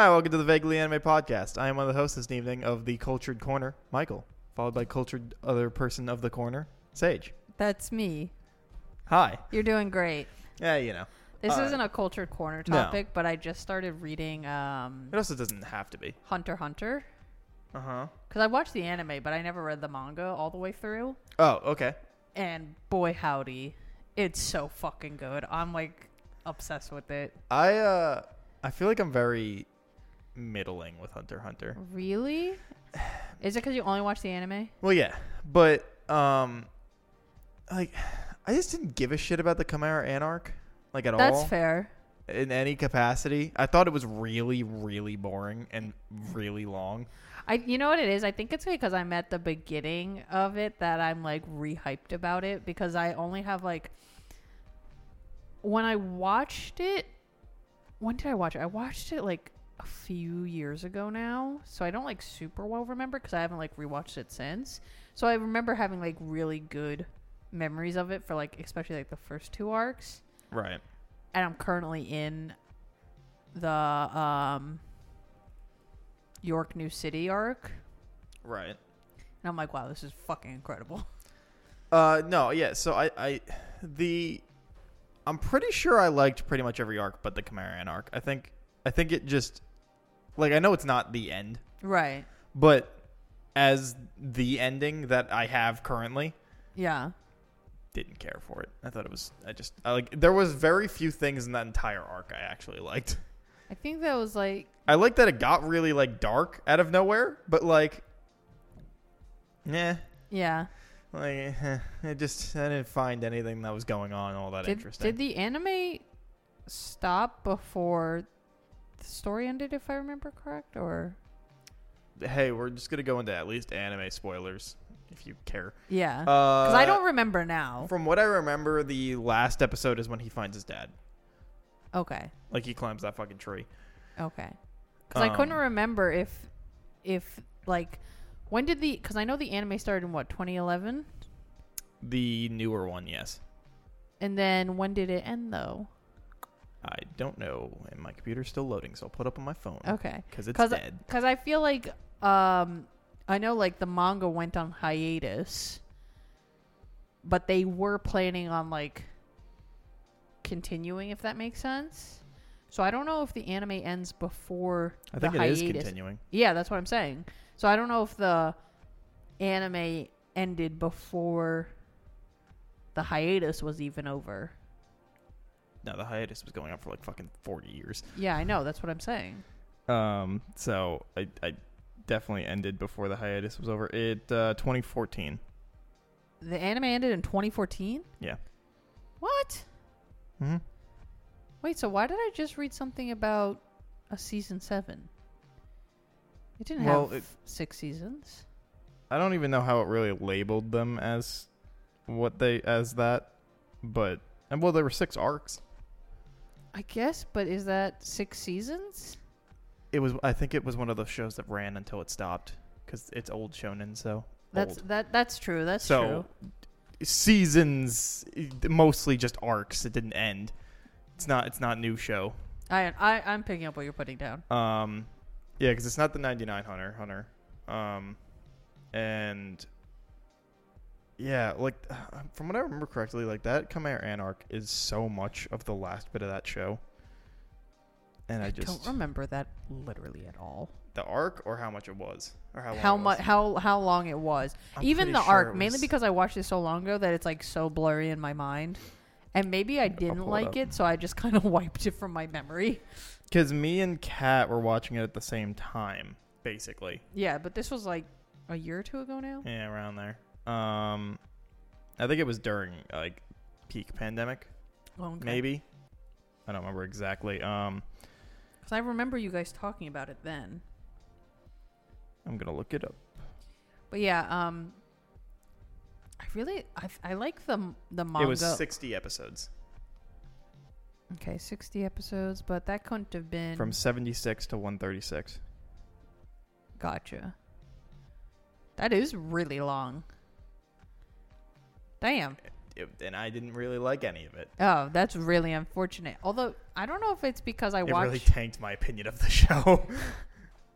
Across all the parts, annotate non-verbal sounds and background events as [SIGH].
Hi, welcome to the Vaguely Anime Podcast. I am one of the hosts this evening of the Cultured Corner, Michael, followed by Cultured Other Person of the Corner, Sage. That's me. Hi. You're doing great. Yeah, you know. This Uh, isn't a cultured corner no. topic, but I just started reading um, It also doesn't have to be. Hunter x Hunter Uh huh. because I watched the anime, but I never read the manga all the way through. Oh, okay. And boy, howdy, it's so fucking good. I'm like obsessed with it. I uh, I feel like I'm very middling with Hunter Hunter. Really? Is it because you only watch the anime? Well, yeah, but um, like, I just didn't give a shit about the Chimera Ant arc, like at That's all. That's fair. in any capacity. I thought it was really, really boring and really long. I, you know what it is? I think it's because I'm at the beginning of it that I'm like rehyped about it because I only have like when I watched it. When did I watch it? I watched it like a few years ago now, so I don't like super well remember because I haven't like rewatched it since. So I remember having like really good memories of it for like especially like the first two arcs, Right. and I'm currently in the um York New City arc. Right. And I'm like, wow, this is fucking incredible. [LAUGHS] Uh, no, yeah. So I, I, the, I'm pretty sure I liked pretty much every arc, but the Chimera arc. I think, I think it just, like, I know it's not the end, Right. but as the ending that I have currently, Yeah. didn't care for it. I thought it was, I just, I like, there was very few things in that entire arc I actually liked. I think that was like, I like that it got really like dark out of nowhere, but like, yeah, yeah. like eh, it just I didn't find anything that was going on all that Did, interesting. did the anime stop before the story ended, if I remember correct? Or, hey, we're just gonna go into at least anime spoilers if you care. yeah. Uh, Because I don't remember now. From what I remember, the last episode is when he finds his dad. Okay. Like he climbs that fucking tree. Okay. Because I couldn't Um, remember if, if, like, when did the, because I know the anime started in what, 2011? The newer one, yes. And then when did it end, though? I don't know, and my computer's still loading, so I'll put up on my phone Okay. because it's 'Cause- dead. Because I feel like um, I know like the manga went on hiatus, but they were planning on like continuing, if that makes sense. So I don't know if the anime ends before I think the it is hiatus. continuing. Yeah, that's what I'm saying. So I don't know if the anime ended before the hiatus was even over. No, the hiatus was going on for like fucking forty years. Yeah, I know. That's what I'm saying. Um, so I, I definitely ended before the hiatus was over. It uh, 2014. The anime ended in 2014. Yeah. What? Mm-hmm. Wait, so why did I just read something about a season seven? It didn't Well, have it- six seasons. I don't even know how it really labeled them as what they as that, but and well, there were six arcs. I guess, but is that six seasons? It was. I think it was one of those shows that ran until it stopped because it's old shonen. So That's old. that. That's true. That's so true. seasons mostly just arcs. It didn't end. It's not. It's not new show. I, I I'm picking up what you're putting down. Um, yeah, because it's not the 99 Hunter Hunter. Um, and yeah, like [SIGHS] from what I remember correctly, like that Chimera Ant arc is so much of the last bit of that show. And I, I just don't remember that literally at all. the arc or how much it was or how long How it was. much? How how long it was? I'm Even the sure arc, it mainly because I watched it so long ago that it's like so blurry in my mind. And maybe I didn't pull it like it, so I just [LAUGHS] kind of wiped it from my memory. Because me and Kat were watching it at the same time, basically. Yeah, but this was like a year or two ago now. Yeah, around there. Um, I think it was during like peak pandemic, Oh, okay. maybe. I don't remember exactly. Um, Because I remember you guys talking about it then. I'm gonna look it up. But yeah, um, I really I, I like the the manga. It was 60 episodes okay, sixty episodes, but that couldn't have been from 76 to 136. Gotcha. That is really long. Damn. it, and I didn't really like any of it. Oh, that's really unfortunate. Although I don't know if it's because I It watched. really tanked my opinion of the [LAUGHS] show.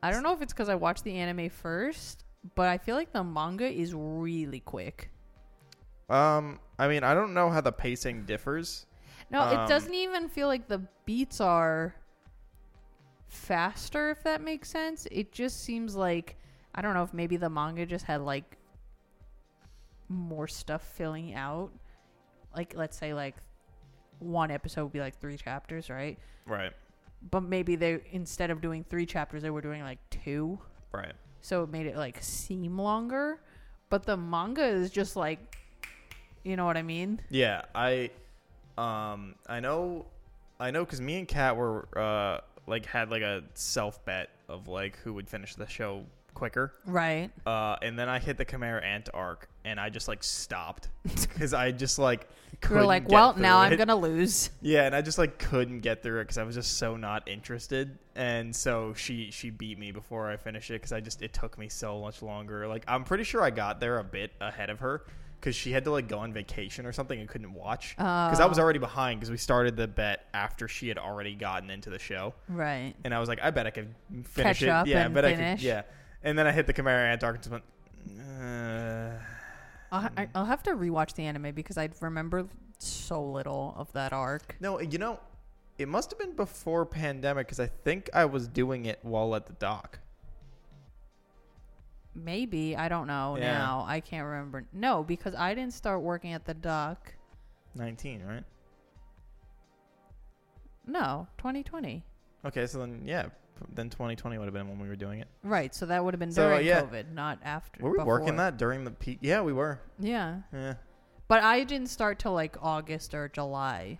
I don't know if it's because I watched the anime first, but I feel like the manga is really quick. um, I mean, I don't know how the pacing differs. No, Um, it doesn't even feel like the beats are faster, if that makes sense. It just seems like I don't know if maybe the manga just had like more stuff filling out. Like let's say like one episode would be like three chapters, right? Right. But maybe they instead of doing three chapters, they were doing like two. Right. so it made it like seem longer. But the manga is just like, you know what I mean? Yeah, I, um, I know, I know, because me and Kat were uh like had like a self bet of like who would finish the show quicker. Right. Uh, and then I hit the Chimera Ant arc, and I just like stopped [LAUGHS] because I just like couldn't are like, well, now I'm gonna lose. [LAUGHS] Yeah, and I just like couldn't get through it because I was just so not interested, and so she she beat me before I finished it because I just it took me so much longer. Like I'm pretty sure I got there a bit ahead of her because she had to like go on vacation or something and couldn't watch because I was Oh. already behind because we started the bet after she had already gotten into the show, Right. and I was like, I bet I could finish Catch it. yeah, I bet I could. Yeah, and then I hit the Chimera Ant and just went. Uh, I'll, I- I'll have to rewatch the anime because I remember so little of that arc. No, you know, it must have been before pandemic because I think I was doing it while at the dock. Maybe I don't know Yeah. now. I can't remember. No, because I didn't start working at the dock. 19, right? No, 2020. Okay, so then yeah, then 2020 would have been when we were doing it. Right. So that would have been So, during yeah. COVID, not after. Were we working that during the peak? Yeah, we were. Yeah. Yeah. But I didn't start till like August or July.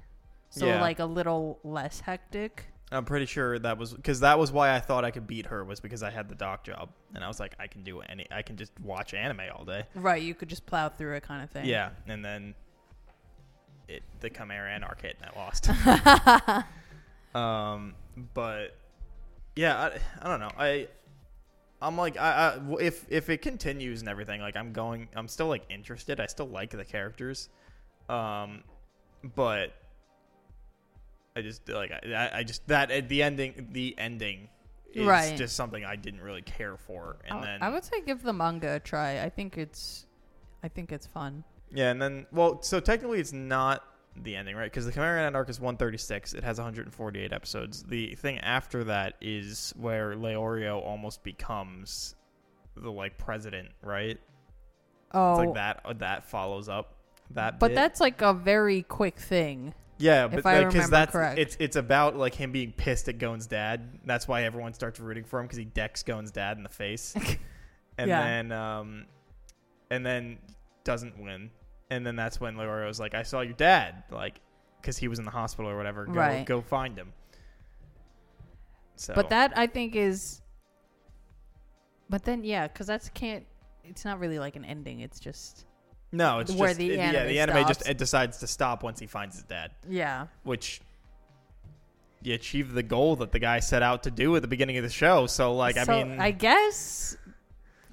So Yeah. like a little less hectic. I'm pretty sure that was because that was why I thought I could beat her was because I had the dock job and I was like I can do any I can just watch anime all day. Right, you could just plow through it kind of thing. Yeah, and then it the Chimera arc hit and I lost. [LAUGHS] um, but yeah, I, I don't know. I I'm like I, I if if it continues and everything, like I'm going, I'm still like interested. I still like the characters, um, but I just like I, I just that at the ending the ending is Right. just something I didn't really care for, and I, then I would say give the manga a try. I think it's I think it's fun. Yeah, and then well, so technically it's not the ending, right? Because the Chimera Ant arc is 136. It has 148 episodes. The thing after that is where Leorio almost becomes the like president, right? Oh, It's like that. uh, That follows up that. but bit. that's like a very quick thing. yeah, but I like, 'cause remember that's correct. it's it's about like him being pissed at Gon's dad. That's why everyone starts rooting for him because he decks Gon's dad in the face, [LAUGHS] and Yeah. then um, and then doesn't win, and then that's when Leorio's like, "I saw your dad," like because he was in the hospital or whatever. Go, Right. go find him. So, But that I think is. But then yeah, because that's can't. It's not really like an ending. It's just no, it's where just the it- yeah, anime the anime just it decides to stop once he finds his dad, yeah. which. You achieve the goal that the guy set out to do at the beginning of the show. So, like, I mean, I guess,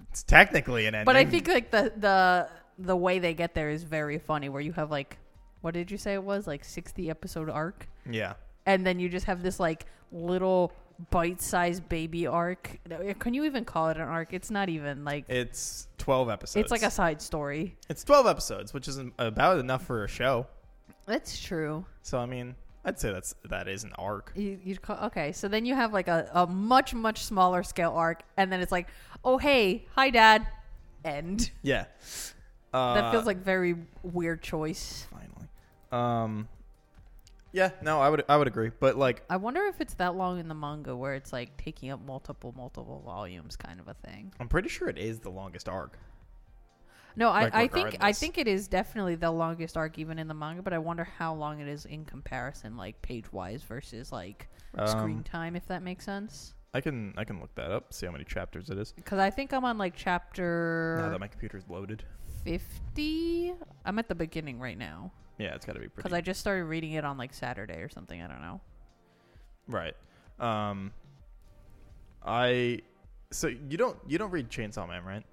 it's technically an ending. but I think like the the the way they get there is very funny. Where you have like, what did you say it was like sixty episode arc, yeah, and then you just have this like little bite-sized baby arc. Eh, can you even call it an arc? It's not even like it's twelve episodes. it's like a side story. It's 12 episodes, which is about enough for a show. That's true. So I mean, I'd say that's that is an arc. You, you'd call okay. So then you have like a, a much much smaller scale arc, and then it's like, oh hey, hi dad, end. Yeah. Uh, that feels like very weird choice. finally. Um Yeah, no, I would I would agree. But like I wonder if it's that long in the manga where it's like taking up multiple multiple volumes kind of a thing. I'm pretty sure it is the longest arc. No, I, Like, I think I think it is definitely the longest arc even in the manga, but I wonder how long it is in comparison, like page wise versus like screen Um, time, if that makes sense. I can I can look that up, see how many chapters it is. Because I think I'm on like chapter Now that my computer's loaded. Fifty. I'm at the beginning right now Yeah, it's got to be pretty. because I just started reading it on like Saturday or something. I don't know. right. Um I so you don't you don't read Chainsaw Man, right?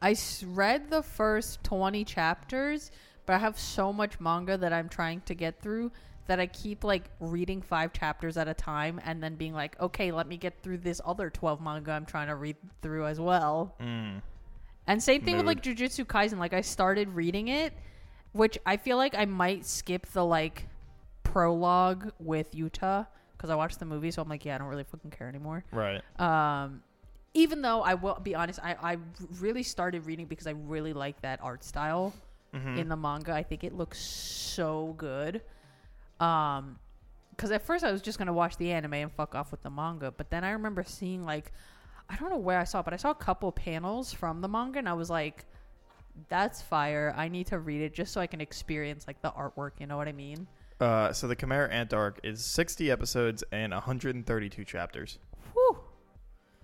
I s- read the first 20 chapters, but I have so much manga that I'm trying to get through that I keep like reading five chapters at a time and then being like, okay, let me get through this other 12 manga I'm trying to read through as well. Mm. And same thing with like Jujutsu Kaisen. Like I started reading it, which I feel like I might skip the like prologue with Yuta because I watched the movie, so I'm like, yeah, I don't really fucking care anymore. Right. Um, even though I will be honest, I, I really started reading because I really like that art style Mhm. in the manga. I think it looks so good. Um, because at first I was just gonna watch the anime and fuck off with the manga, but then I remember seeing like, I don't know where I saw it, but I saw a couple panels from the manga, and I was like, "That's fire! I need to read it just so I can experience like the artwork." You know what I mean? Uh, so the Chimera Ant arc is 60 episodes and 132 chapters. Whew,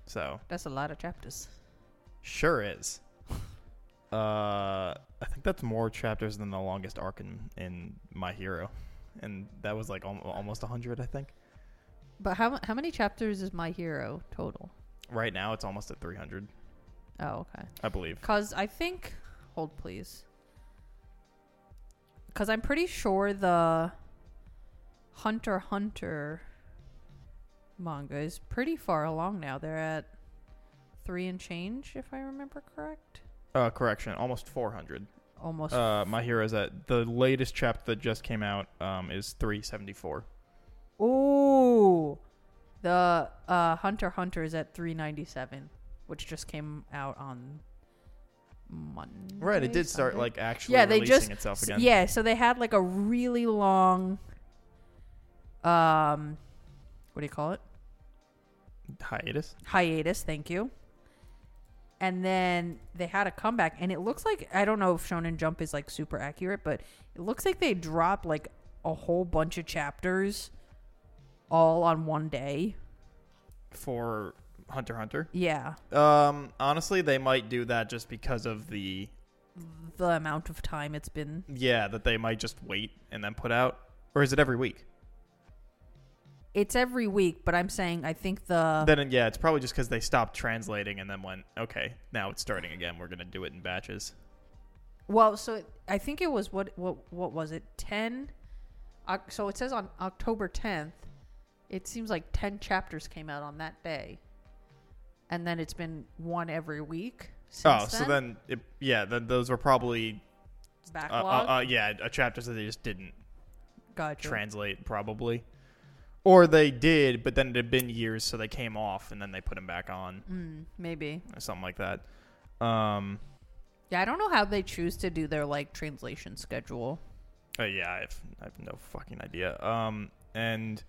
So that's a lot of chapters. sure is. [LAUGHS] Uh, I think that's more chapters than the longest arc in, in My Hero, and that was like al- almost 100, I think. But how how many chapters is My Hero total? Right now, it's almost at 300, Oh, okay. I believe. Cause I think, hold please. Cause I'm pretty sure the Hunter Hunter manga is pretty far along now. They're at three and change, if I remember correct. Uh, correction, almost 400. Almost. Uh, My Hero's at the latest chapter that just came out um, is 374. Ooh, the uh, Hunter Hunter is at 397, which just came out on Monday. Right, it did start Sunday? like actually Yeah, they just- itself again. Yeah, so they had like a really long um what do you call it? Hiatus. Hiatus, thank you. And then they had a comeback and it looks like I don't know if Shonen Jump is like super accurate, but it looks like they dropped like a whole bunch of chapters all on one day. for Hunter x Hunter. Yeah. Um, honestly, they might do that just because of the The amount of time it's been yeah that they might just wait and then put out, or is it every week? it's every week, but I'm saying I think the then yeah, it's probably just because they stopped translating and then went okay, now it's starting again. We're gonna do it in batches. Well, so I think it was what what what was it? Ten. Oc- So it says on October tenth. It seems like ten chapters came out on that day, and then it's been one every week. Since oh, so then it, yeah, then those were probably uh, uh, backlog. uh, yeah uh, chapters that they just didn't gotcha. translate probably, or they did, but then it had been years, so they came off and then they put them back on mm, maybe. or something like that. Um, Yeah, I don't know how they choose to do their like translation schedule. Uh, yeah, I have, I have no fucking idea. Um, and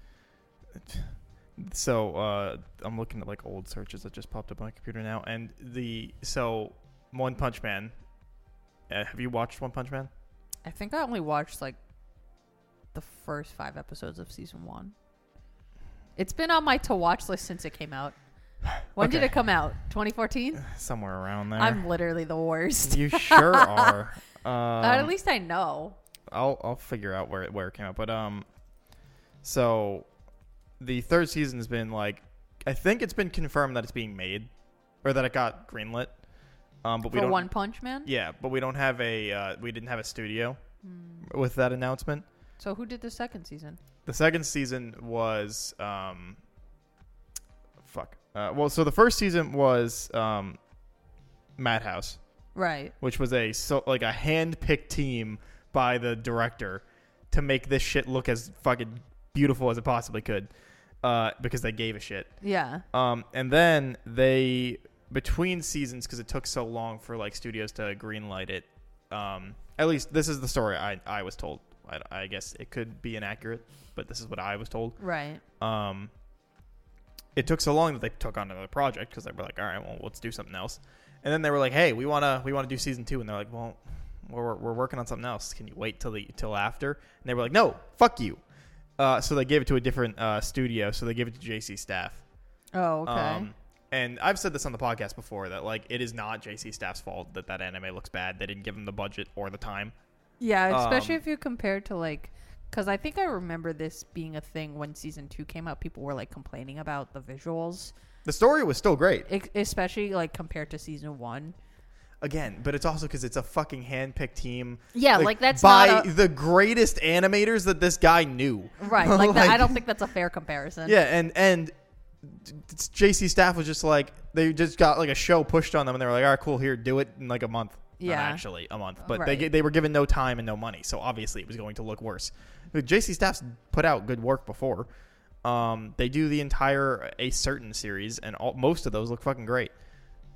[LAUGHS] so uh, I'm looking at like old searches that just popped up on my computer now, and the so One Punch Man. Uh, have you watched One Punch Man? I think I only watched like the first five episodes of season one. It's been on my to watch list since it came out. [SIGHS] When did it come out? 2014. [SIGHS] Somewhere around there. I'm literally the worst. you [LAUGHS] sure are. Um, at least I know. I'll I'll figure out where it, where it came out. But um, so the third season has been like, I think it's been confirmed that it's being made, or that it got greenlit. Um, but we For don't. One Punch Man. Yeah, but we don't have a uh, we didn't have a studio with that announcement. So who did the second season? The second season was um, fuck. Uh, well, so the first season was um, Madhouse, Right. which was a so like a hand picked team by the director to make this shit look as fucking beautiful as it possibly could, uh, because they gave a shit. Yeah. Um, and then they between seasons because it took so long for like studios to greenlight it. Um, at least this is the story I I was told. I, I guess it could be inaccurate, but this is what I was told. Right. Um, it took so long that they took on another project because they were like, all right, well, let's do something else. And then they were like, hey, we wanna we wanna do season two, and they're like, well, we're we're working on something else. Can you wait till the till after? And they were like, no, fuck you. Uh, so they gave it to a different uh, studio. So they gave it to JC Staff. Oh, okay. Um, and I've said this on the podcast before that like it is not JC Staff's fault that that anime looks bad. They didn't give them the budget or the time. yeah, especially um, if you compare to like, because I think I remember this being a thing when season two came out. People were like complaining about the visuals, The story was still great. especially like compared to season one. Again, but it's also because it's a fucking handpicked team. Yeah, like, that's by not a, the greatest animators that this guy knew. right. [LAUGHS] Like, that, I don't think that's a fair comparison. Yeah, and and JC staff was just like they just got like a show pushed on them, and they were like, "All right, cool, here, do it in like a month." Not Yeah. actually a month, but they Right. they were given no time and no money, so obviously it was going to look worse. JC staff's put out good work before. Um, they do the entire a certain series, and all, most of those look fucking great.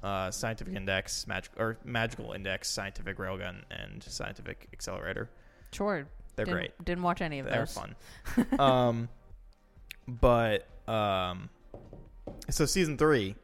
Uh, scientific index, magic or magical index, scientific railgun, and scientific accelerator. Sure. They're didn't, great. Didn't watch any of them. They're those. fun. [LAUGHS] um, but um, so season three,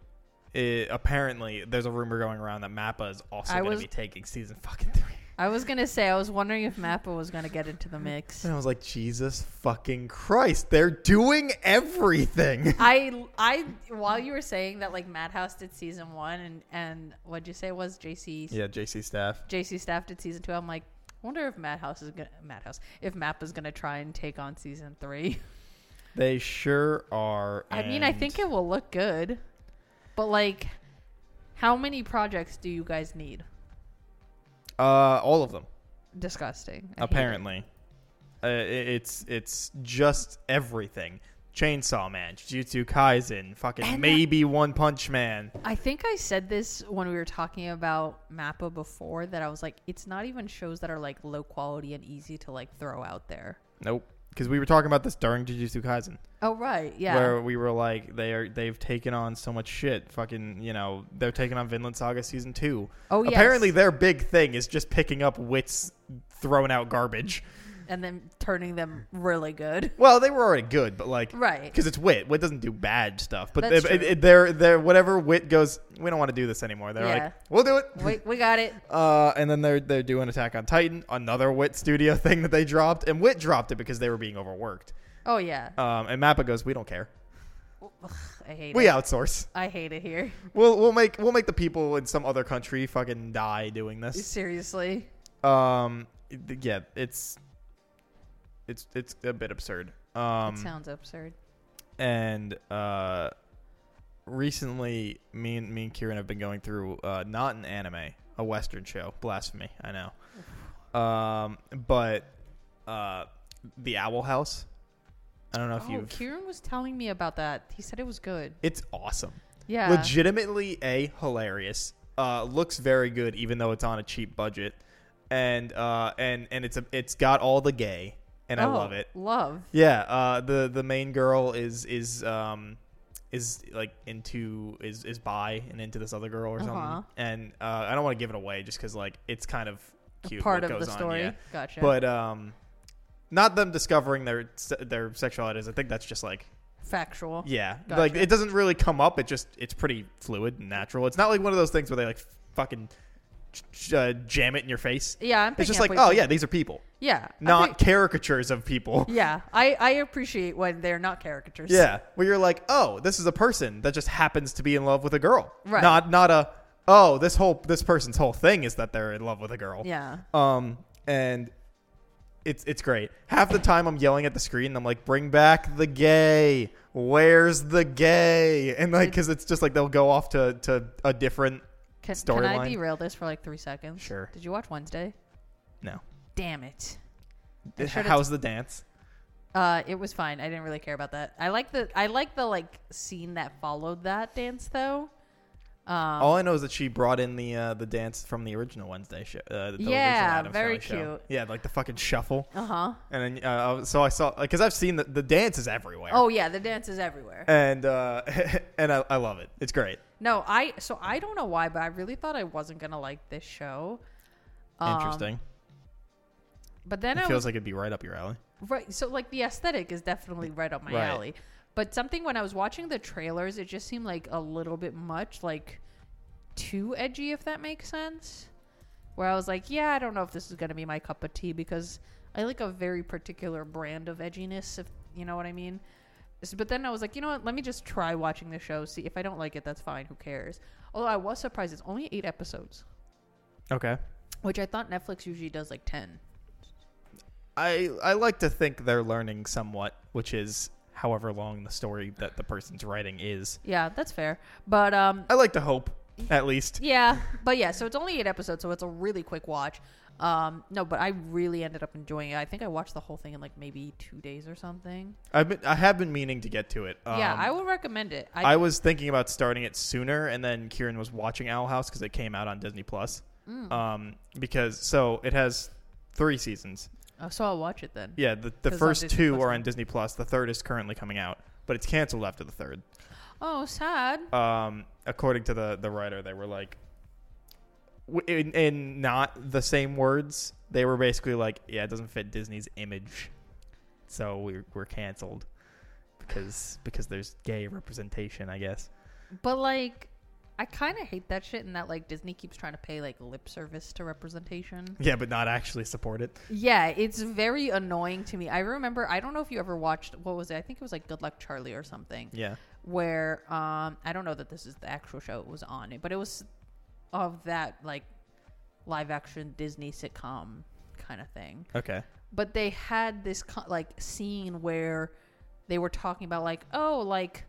it, apparently there's a rumor going around that Mappa is also going to be taking season fucking three. I was gonna say I was wondering if Mappa was gonna get into the mix. And I was like, Jesus fucking Christ, they're doing everything. [LAUGHS] I I while you were saying that like Madhouse did season one and and what'd you say was JC yeah, JC staff. JC staff did season two. I'm like, I wonder if Madhouse is gonna Madhouse if Mappa's gonna try and take on season three. [LAUGHS] They sure are. I mean, I think it will look good, but like, how many projects do you guys need? Uh, all of them. Disgusting. I hate it. apparently. Uh, it's it's just everything. Chainsaw Man, Jujutsu Kaisen, fucking And that- maybe One Punch Man. I think I said this when we were talking about Mappa before that I was like, it's not even shows that are like low quality and easy to like throw out there. Nope. Because we were talking about this during Jujutsu Kaisen, Oh right, yeah. where we were like, they are they've taken on so much shit. Fucking, you know, they're taking on Vinland Saga season two. oh yes. Apparently, their big thing is just picking up wits thrown out garbage. And then turning them really good. Well, they were already good, but like, Right. because it's wit. Wit doesn't do bad stuff, but That's true. it, they're they're whatever wit goes. We don't want to do this anymore. They're Yeah. like, we'll do it. we we got it. [LAUGHS] Uh, and then they're they're doing Attack on Titan, another Wit Studio [LAUGHS] thing that they dropped, and Wit dropped it because they were being overworked. Oh yeah. Um, and Mappa goes, we don't care, I hate it. we it. outsource. I hate it here. [LAUGHS] We'll we'll make we'll make the people in some other country fucking die doing this. Seriously. Um, it- yeah, it's it's it's a bit absurd. Um, it sounds absurd. and uh, recently, me and me and Kieran have been going through uh, not an anime, a Western show. Blasphemy, I know. Um, but uh, the Owl House. I don't know if Oh, you've. Kieran was telling me about that. He said it was good. It's awesome. Yeah. Legitimately a hilarious. Uh, looks very good, even though it's on a cheap budget, and uh, and and it's a it's got all the gay, and I Oh, love it. Love. Yeah, uh, the the main girl is is um is like into is is bi and into this other girl or something, Uh-huh. and uh, I don't want to give it away just because like it's kind of cute. Part what of the goes on, story. yeah. Gotcha. But um, not them discovering their their sexualities. I think that's just like factual. yeah, Gotcha. like it doesn't really come up. It just it's pretty fluid and natural. It's not like one of those things where they like fucking uh, jam it in your face. Yeah, I'm. It's just like oh yeah, these are people, Yeah. Not pick- caricatures of people. [LAUGHS] yeah, I I appreciate when they're not caricatures. Yeah, where you're like, oh, this is a person that just happens to be in love with a girl. Right. Not not a oh, this whole this person's whole thing is that they're in love with a girl. Yeah. Um, and it's it's great. Half the time I'm yelling at the screen. And I'm like, bring back the gay. Where's the gay? And like, because it's just like they'll go off to to a different. Can, can I derail this for like three seconds? Sure. Did you watch Wednesday? No. Damn it. I should've How's the dance? Uh, it was fine. I didn't really care about that. I like the I like the like scene that followed that dance though. Um, All I know is that she brought in the uh, the dance from the original Wednesday show. Uh, the original Yeah, Addams very Family show. cute. Yeah, like the fucking shuffle. uh huh. And then, uh, so I saw because I've seen the, the dance is everywhere. Oh yeah, the dance is everywhere. and uh, [LAUGHS] and I, I love it. It's great. No, I so I don't know why, but I really thought I wasn't gonna like this show. Um, Interesting. But then it I feels was like it'd be right up your alley. right. So like the aesthetic is definitely right up my Right. alley. But something when I was watching the trailers, it just seemed like a little bit much, like too edgy, if that makes sense. Where I was like, yeah, I don't know if this is gonna be my cup of tea because I like a very particular brand of edginess, if you know what I mean. But then I was like, you know what? Let me just try watching the show. See if I don't like it, that's fine. Who cares? Although I was surprised, it's only eight episodes, Okay. which I thought Netflix usually does like ten. I I like to think they're learning somewhat, which is however long the story that the person's writing is. Yeah, that's fair. But um, I like to hope. at least. Yeah, but yeah, so it's only eight episodes, so it's a really quick watch. Um, no, but I really ended up enjoying it. I think I watched the whole thing in like maybe two days or something. I've been, I have been meaning to get to it. Um, yeah, I would recommend it. I was thinking about starting it sooner, and then Kieran was watching Owl House because it came out on Disney Plus. Mm. Um, because so it has three seasons. Oh, so I'll watch it then. Yeah, the, the 'Cause on first Disney two Plus are on Disney Plus. The third is currently coming out, but it's canceled after the third. Oh, sad. Um, according to the the writer, they were like, w- in, in not the same words, they were basically like, yeah, it doesn't fit Disney's image, so we're we're canceled because because there's gay representation, I guess. But like, I kind of hate that shit, and that like Disney keeps trying to pay like lip service to representation. Yeah, but not actually support it. Yeah, it's very annoying to me. I remember. I don't know if you ever watched. What was it? I think it was like Good Luck Charlie or something. Yeah. where um I don't know that this is the actual show it was on it, but it was of that like live action Disney sitcom kind of thing. Okay. But they had this co- like scene where they were talking about like oh like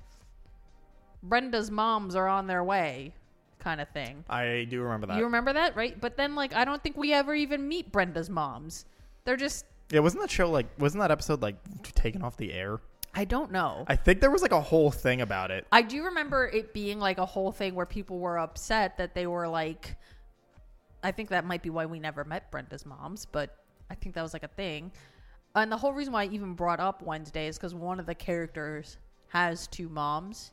Brenda's moms are on their way kind of thing. I do remember that. You remember that, right? But then like I don't think we ever even meet Brenda's moms. They're just yeah, wasn't that show like wasn't that episode like taken off the air? I don't know. I think there was like a whole thing about it. I do remember it being like a whole thing where people were upset that they were like I think that might be why we never met Brenda's moms, but I think that was like a thing. And the whole reason why I even brought up Wednesday is because one of the characters has two moms.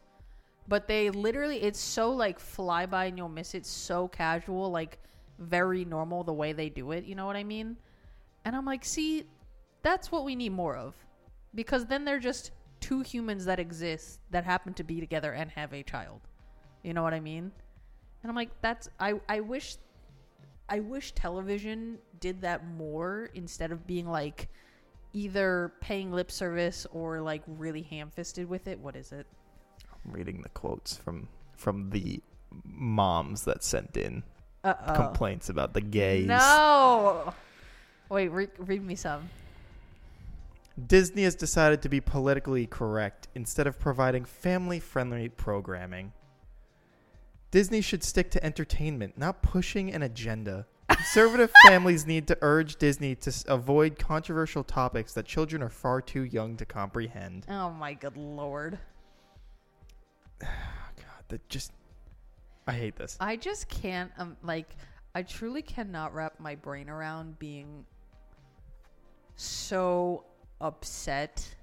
But they literally, it's so like fly by and you'll miss it, so casual, like very normal the way they do it. You know what I mean? And I'm like, see, that's what we need more of. Because then they're just two humans that exist that happen to be together and have a child. You know what I mean? And I'm like, that's I I wish I wish television did that more instead of being like either paying lip service or like really ham-fisted with it. What is it? I'm reading the quotes from from the moms that sent in Uh-oh. complaints about the gays. No. Wait, re- read me some. Disney has decided to be politically correct instead of providing family-friendly programming. Disney should stick to entertainment, not pushing an agenda. Conservative [LAUGHS] families need to urge Disney to s- avoid controversial topics that children are far too young to comprehend. Oh my good lord. [SIGHS] God, that just I hate this. I just can't um like I truly cannot wrap my brain around being so upset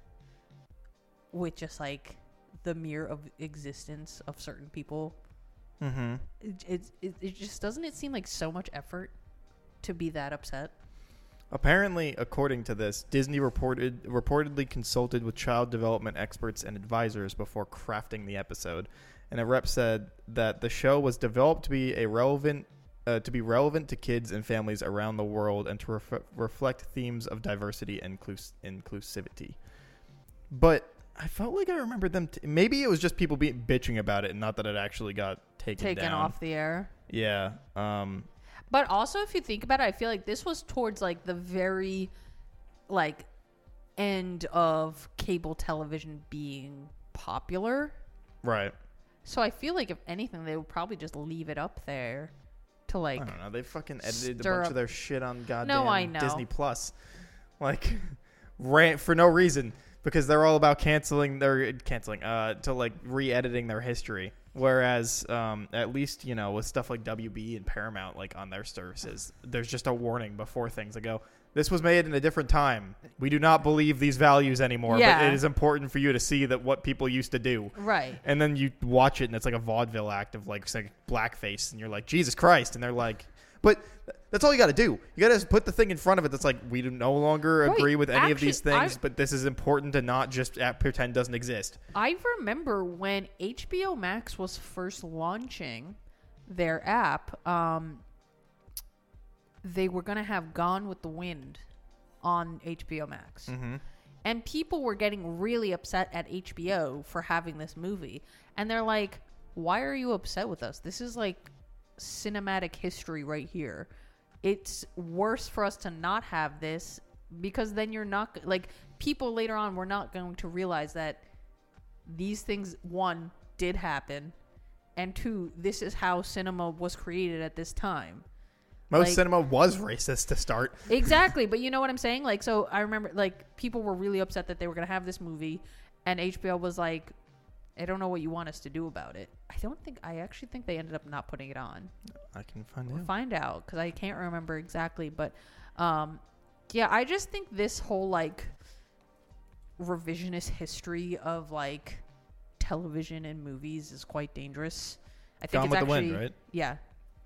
with just like the mere of existence of certain people. Mm-hmm. It, it, it, it just doesn't it seem like so much effort to be that upset? Apparently, according to this, Disney reported reportedly consulted with child development experts and advisors before crafting the episode. And a rep said that the show was developed to be a relevant uh, to be relevant to kids and families around the world and to ref- reflect themes of diversity and inclus- inclusivity. But I felt like I remembered them. T- maybe it was just people being bitching about it, and not that it actually got taken, Taken down. off the air. Yeah. Um. But also, if you think about it, I feel like this was towards like the very, like, end of cable television being popular. Right. So I feel like if anything, they would probably just leave it up there to like. I don't know. They fucking edited a bunch up- of their shit on goddamn I know. Disney Plus, like, [LAUGHS] ran for no reason because they're all about canceling their canceling uh to like re-editing their history. Whereas, um, at least you know with stuff like WB and Paramount, like on their services, there's just a warning before things that go. This was made in a different time. We do not believe these values anymore. But it is important for you to see that what people used to do. Right. And then you watch it, and it's like a vaudeville act of like, say, blackface, and you're like, Jesus Christ! And they're like, but that's all you got to do. You got to put the thing in front of it. That's like, we do no longer Right. agree with any of these things, I- but this is important to not just pretend doesn't exist. I remember when HBO Max was first launching their app, um, they were going to have Gone with the Wind on HBO Max. Mm-hmm. And people were getting really upset at HBO for having this movie. And they're like, why are you upset with us? This is like cinematic history right here. It's worse for us to not have this because then you're not like people later on we're not going to realize that these things one did happen and two, this is how cinema was created at this time. Most Like- cinema was racist to start. [LAUGHS] Exactly, but you know what I'm saying? Like, so I remember, like, people were really upset that they were gonna have this movie, and HBO was like, "I don't know what you want us to do about it." I don't think I actually think they ended up not putting it on. I can find We'll out. find out because I can't remember exactly, but um, yeah, I just think this whole like revisionist history of like television and movies is quite dangerous. I think Gone it's with actually the Wind, right? yeah.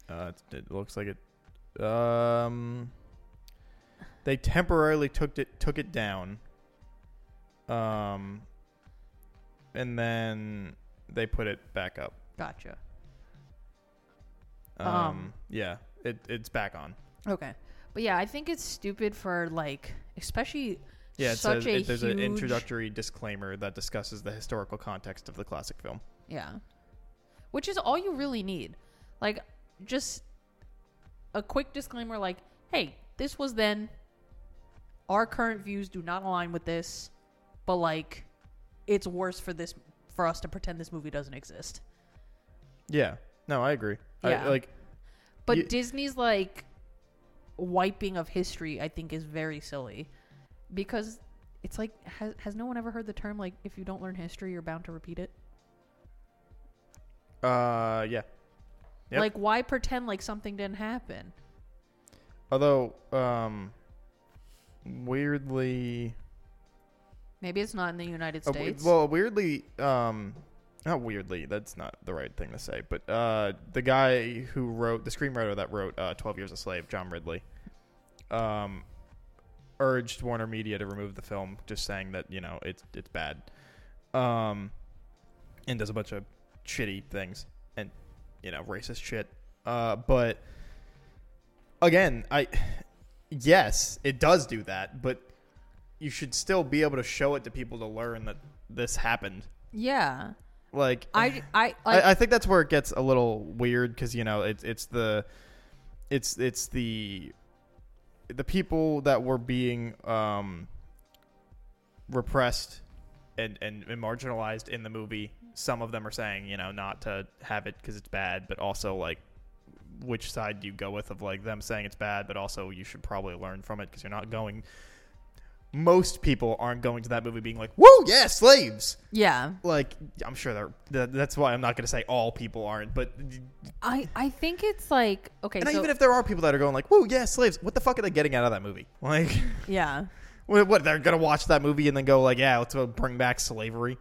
Uh, it looks like it. Um, they temporarily took it took it down. Um, and then they put it back up. Gotcha. Um, Um, yeah, it it's back on. Okay. But yeah, I think it's stupid for like especially Yeah, it such says a it, there's an introductory disclaimer that discusses the historical context of the classic film. Yeah. Which is all you really need. Like just a quick disclaimer like, "Hey, this was then our current views do not align with this, but like it's worse for this for us to pretend this movie doesn't exist." Yeah, no, I agree. Yeah. I, like But You- Disney's like wiping of history, I think, is very silly because it's like has has no one ever heard the term like if you don't learn history, you're bound to repeat it? uh, yeah. Yep. Like why pretend like something didn't happen? Although, um, weirdly, Maybe it's not in the United Uh, States. well, weirdly, um, not weirdly. That's not the right thing to say. But uh, the guy who wrote the screenwriter that wrote uh, Twelve Years a Slave, John Ridley, um, urged Warner Media to remove the film, just saying that you know it's it's bad, um, and does a bunch of shitty things and you know racist shit. Uh, but again, I yes, it does do that, but you should still be able to show it to people to learn that this happened. yeah. Like I [SIGHS] I like I, I think that's where it gets a little weird because you know it's it's the it's it's the the people that were being um repressed and, and and marginalized in the movie. Some of them are saying you know not to have it because it's bad, but also like which side do you go with of like them saying it's bad, but also you should probably learn from it because you're not going. Most people aren't going to that movie being like, "Whoa, yeah, slaves!" yeah. like I'm sure they're that, that's why I'm not going to say all people aren't, but I I think it's like okay, and so even if there are people that are going like, "Whoa, yeah, slaves," what the fuck are they getting out of that movie? [LAUGHS] Like, yeah. what, what they're going to watch that movie and then go like, "Yeah, let's bring back slavery."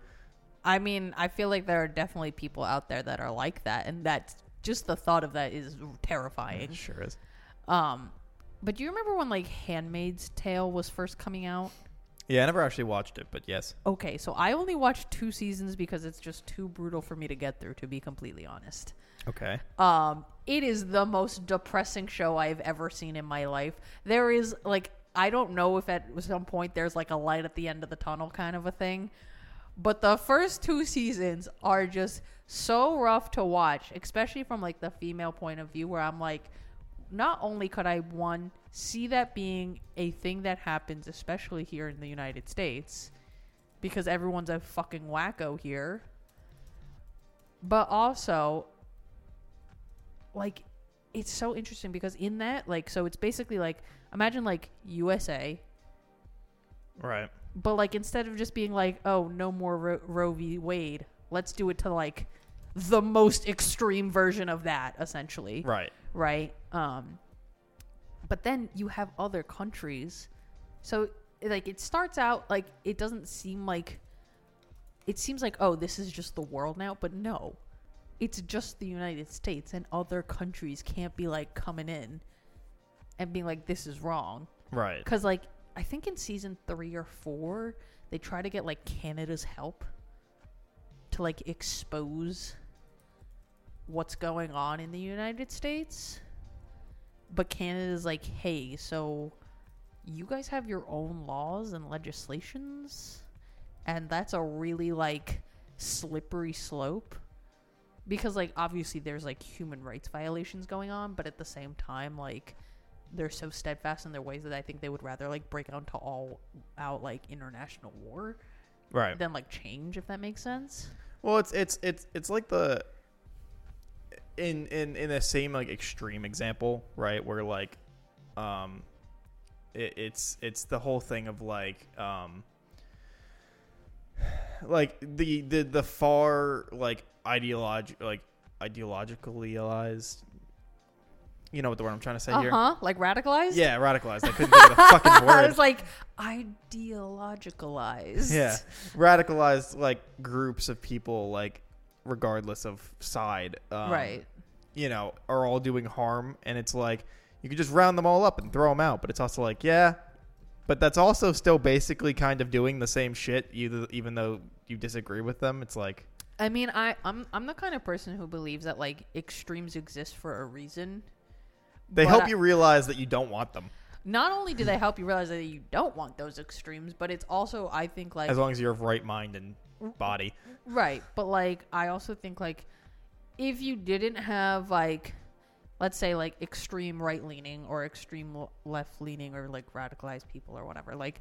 I mean, I feel like there are definitely people out there that are like that and that's just the thought of that is terrifying. It sure is. Um but do you remember when like Handmaid's Tale was first coming out? Yeah, I never actually watched it, but yes. Okay, so I only watched two seasons because it's just too brutal for me to get through to be completely honest. Okay. Um, it is the most depressing show I've ever seen in my life. There is like I don't know if at some point there's like a light at the end of the tunnel kind of a thing. But the first two seasons are just so rough to watch, especially from like the female point of view where I'm like not only could I one see that being a thing that happens especially here in the United States because everyone's a fucking wacko here. But also like it's so interesting because in that like so it's basically like imagine like USA Right. but like instead of just being like oh no more Ro- Roe v Wade let's do it to like the most extreme version of that essentially. Right. right? Um but then you have other countries. So like it starts out like it doesn't seem like it seems like oh this is just the world now but no. It's just the united states and other countries can't be like coming in and being like this is wrong. Right. because like i think in season three or four they try to get like canada's help to like expose what's going on in the united states but canada's like hey so you guys have your own laws and legislations and that's a really like slippery slope because like obviously there's like human rights violations going on but at the same time like they're so steadfast in their ways that I think they would rather like break out into all out like international war Right. than like change if that makes sense. Well, it's it's it's it's like the in in in the same like extreme example, right? Where like, um, it, it's it's the whole thing of like, um, like the the the far like ideology like ideologically You know what the word I'm trying to say here? huh. Like radicalized. Yeah, radicalized. I couldn't think of the [LAUGHS] fucking I word. was like ideologicalized. yeah, radicalized like groups of people, like regardless of side, um, right. You know, are all doing harm, and it's like you could just round them all up and throw them out. But it's also like, yeah, but that's also still basically kind of doing the same shit, either, even though you disagree with them. It's like, I mean, I I'm I'm the kind of person who believes that like extremes exist for a reason. they help I- you realize that you don't want them, Not only do they help you realize that you don't want those extremes, but it's also I think like as long as you're of right mind and body. Right, but like I also think like if you didn't have like let's say like extreme right leaning or extreme left leaning or like radicalized people or whatever, like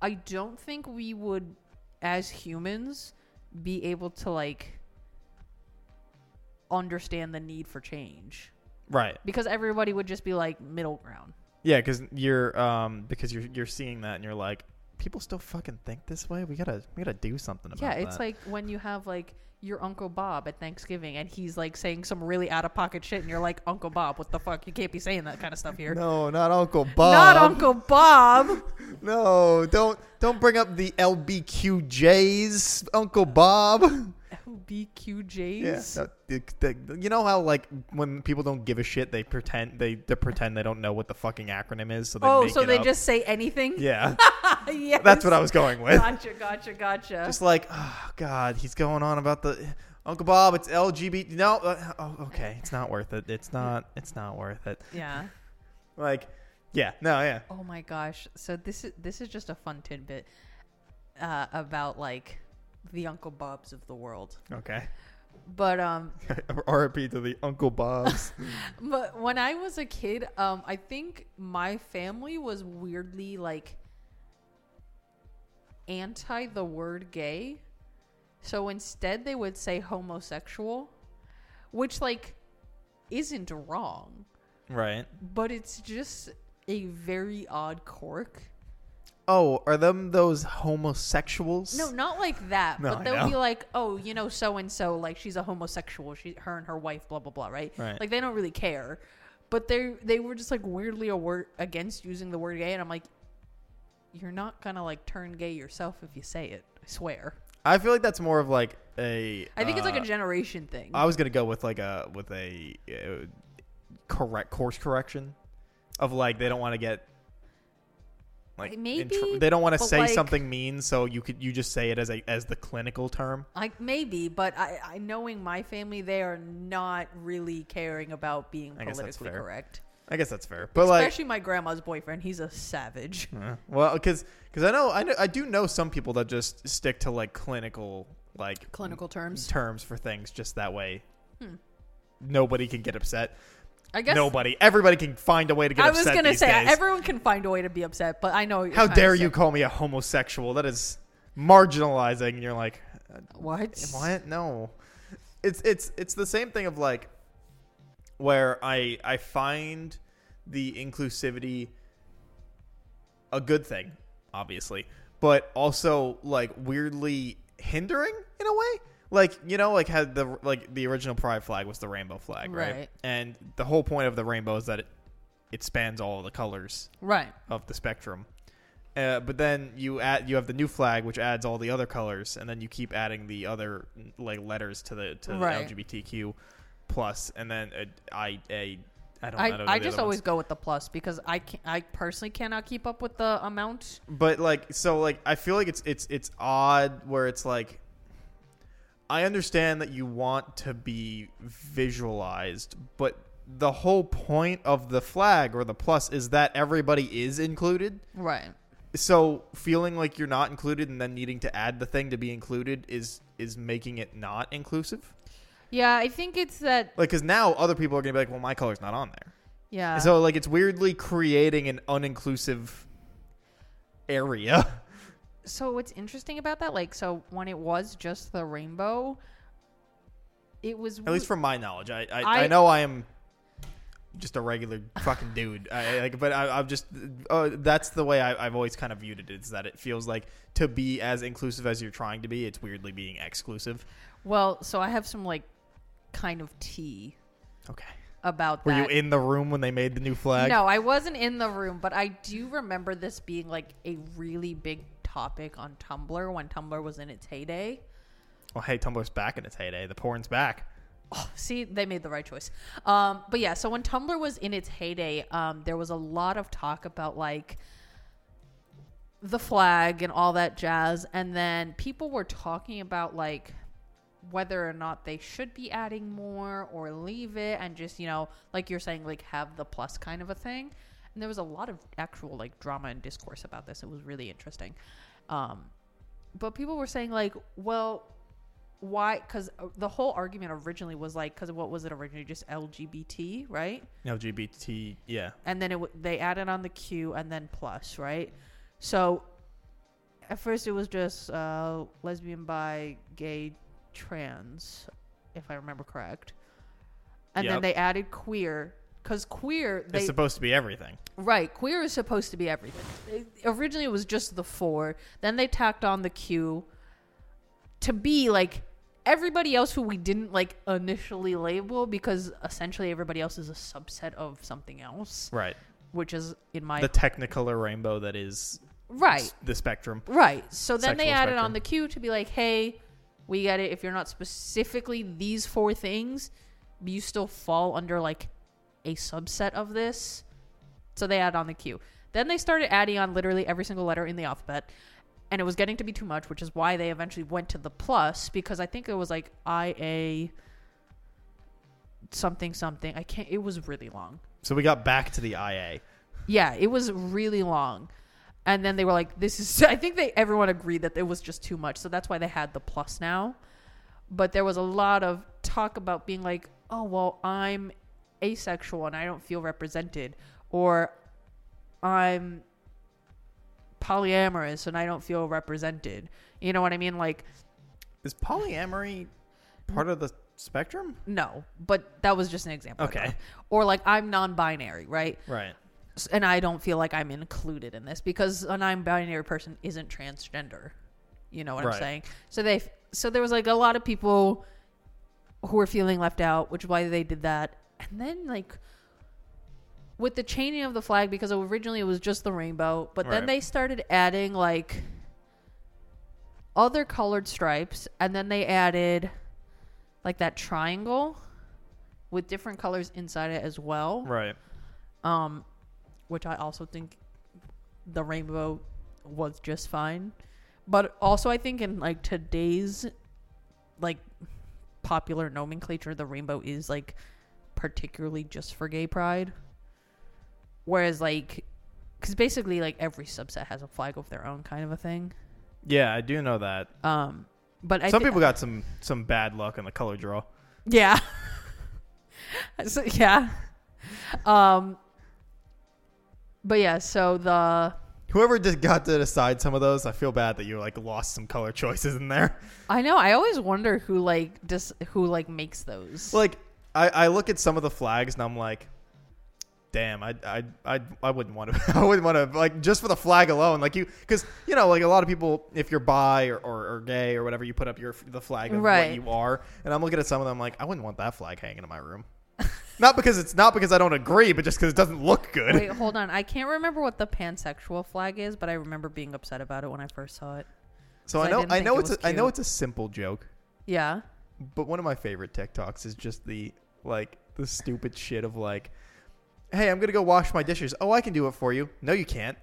I don't think we would as humans be able to like understand the need for change Right. because everybody would just be like middle ground. Yeah, because you're um because you're you're seeing that and you're like, people still fucking think this way. We gotta we gotta do something about it. Yeah, it's that. like when you have like your Uncle Bob at Thanksgiving and he's like saying some really out of pocket shit and you're like, Uncle Bob, what the fuck? You can't be saying that kind of stuff here. no, not Uncle Bob. Not Uncle Bob. [LAUGHS] No, don't don't bring up the LBQJs, Uncle Bob. [LAUGHS] LBQJs. Yeah, you know how like when people don't give a shit, they pretend they, they pretend they don't know what the fucking acronym is. So they oh, so they up. just say anything? yeah. [LAUGHS] yes. That's what I was going with. Gotcha, gotcha, gotcha. Just like, oh god, he's going on about the Uncle Bob. It's LGBT. No, uh, oh, okay, it's not worth it. It's not. It's not worth it. yeah. Like, yeah, no, yeah. Oh my gosh. So this is this is just a fun tidbit uh, about like the Uncle Bobs of the world. Okay. But um [LAUGHS] R.I.P. to the Uncle Bobs. [LAUGHS] But when I was a kid, um, I think my family was weirdly like anti the word gay. So instead, they would say homosexual, which like isn't wrong, right. but it's just a very odd quirk. Oh, are them those homosexuals? No, not like that. No, I but they'll know. be like, oh, you know, so and so, like she's a homosexual. She, her and her wife, blah blah blah, right? Right. Like they don't really care, but they they were just like weirdly aware against using the word gay, and I'm like, you're not gonna like turn gay yourself if you say it. I swear. I feel like that's more of like a. I think it's like uh, a generation thing. I was gonna go with like a with a uh, correct course correction of like they don't want to get like Maybe, tr- they don't want to say like- something mean, so you could you just say it as a as the clinical term. like maybe, but I, I knowing my family, they are not really caring about being I guess that's politically correct. I guess that's fair, but like Especially my grandma's boyfriend. He's a savage. [LAUGHS] Uh, well, because because I know I know I do know some people that just stick to like clinical like Clinical terms. terms for things just that way. Hmm. Nobody can get upset. I guess Nobody, everybody can find a way to get upset. I upset. was gonna these say days. everyone can find a way to be upset, but I know. How dare you call me a homosexual? That is marginalizing. And you're like, uh, What? what? No. It's it's it's the same thing of like where I I find the inclusivity a good thing, obviously, but also like weirdly hindering in a way. Like you know, like had the like the original pride flag was the rainbow flag, right? Right. And the whole point of the rainbow is that it it spans all the colors Right. of the spectrum. Uh, but then you add you have the new flag, which adds all the other colors, and then you keep adding the other like letters to the to Right. the LGBTQ plus, and then a, I a I don't I, know. I the just always go with the plus because I can I personally cannot keep up with the amount. But like so like I feel like it's it's it's odd where it's like I understand that you want to be visualized, but the whole point of the flag or the plus is that everybody is included. Right. so feeling like you're not included and then needing to add the thing to be included is is making it not inclusive Yeah, I think it's that. like because now other people are gonna be like well my color's not on there Yeah. so like it's weirdly creating an uninclusive area [LAUGHS] so what's interesting about that, like, so when it was just the rainbow, it was At least from my knowledge, I I, I- I know I am just a regular fucking dude. I, like, but I, I'm just uh, that's the way I, I've always kind of viewed it. Is that it feels like to be as inclusive as you're trying to be, it's weirdly being exclusive. well. So I have some like kind of tea Okay. about Were that. you in the room when they made the new flag? No, I wasn't in the room, but I do remember this being like a really big topic on Tumblr when Tumblr was in its heyday. Well, hey, Tumblr's back in its heyday. The porn's back. Oh, see, they made the right choice. Um, but yeah, so when Tumblr was in its heyday, um, there was a lot of talk about like the flag and all that jazz, and then people were talking about like whether or not they should be adding more or leave it and just you know like you're saying like have the plus kind of a thing and there was a lot of actual like drama and discourse about this. It was really interesting. Um but people were saying like well why because the whole argument originally was like because what was it originally? Just lgbt right? LGBT, yeah. and then it w- they added on the q and then plus right? So at first it was just uh, lesbian bi gay trans if i remember correct. And then they added queer because queer they it's supposed to be everything. Right, queer is supposed to be everything. It- originally, it was just the four. Then they tacked on the Q to be like everybody else who we didn't like initially label because essentially everybody else is a subset of something else, Right. which is in my The technicolor rainbow that is right, the spectrum. right. So then they added spectrum. on the Q to be like, hey, we get it. If you're not specifically these four things, you still fall under like a subset of this. So they add on the Q. Then they started adding on literally every single letter in the alphabet. And it was getting to be too much, which is why they eventually went to the plus because I think it was like IA something something. I can't it was really long. So we got back to the IA. Yeah, it was really long. And then they were like, this is [LAUGHS] I think they everyone agreed that it was just too much. So that's why they had the plus now. But there was a lot of talk about being like, oh well, I'm asexual and I don't feel represented or I'm polyamorous and I don't feel represented. You know what I mean? Like Is polyamory part of the spectrum? no, but that was just an example. Okay. Or like I'm non-binary, right? Right. And I don't feel like I'm included in this because a non-binary person isn't transgender. You know what Right. I'm saying? So they, so there was like a lot of people who were feeling left out, which is why they did that. And then like with the changing of the flag, because originally it was just the rainbow, but then Right. they started adding like other colored stripes, and then they added like that triangle with different colors inside it as well Right. um, which I also think the rainbow was just fine. But also, I think in like today's like popular nomenclature, the rainbow is like particularly just for gay pride. Whereas, like, because basically, like every subset has a flag of their own kind of a thing. Yeah, I do know that. Um, but I Some thi- people got some some bad luck on the color draw. Yeah. [LAUGHS] so yeah. Um but yeah, so the Whoever just got to decide some of those, I feel bad that you like lost some color [LAUGHS] choices in there. I know, I always wonder who like dis- who like makes those. Like I, I look at some of the flags and I'm like, damn, I I I, I wouldn't want to. [LAUGHS] I wouldn't want to like just for the flag alone. Like you, because you know, like a lot of people, if you're bi or, or, or gay or whatever, you put up your the flag of Right. what you are. And I'm looking at some of them, like I wouldn't want that flag hanging in my room. [LAUGHS] not because it's not because I don't agree, but just because it doesn't look good. Wait, hold on. I can't remember what the pansexual flag is, but I remember being upset about it when I first saw it. So I I know didn't I know it it's a, I know it's a simple joke, Yeah. But one of my favorite TikToks is just the like the stupid [LAUGHS] shit of like, hey, I'm gonna go wash my dishes. Oh, I can do it for you. No, you can't.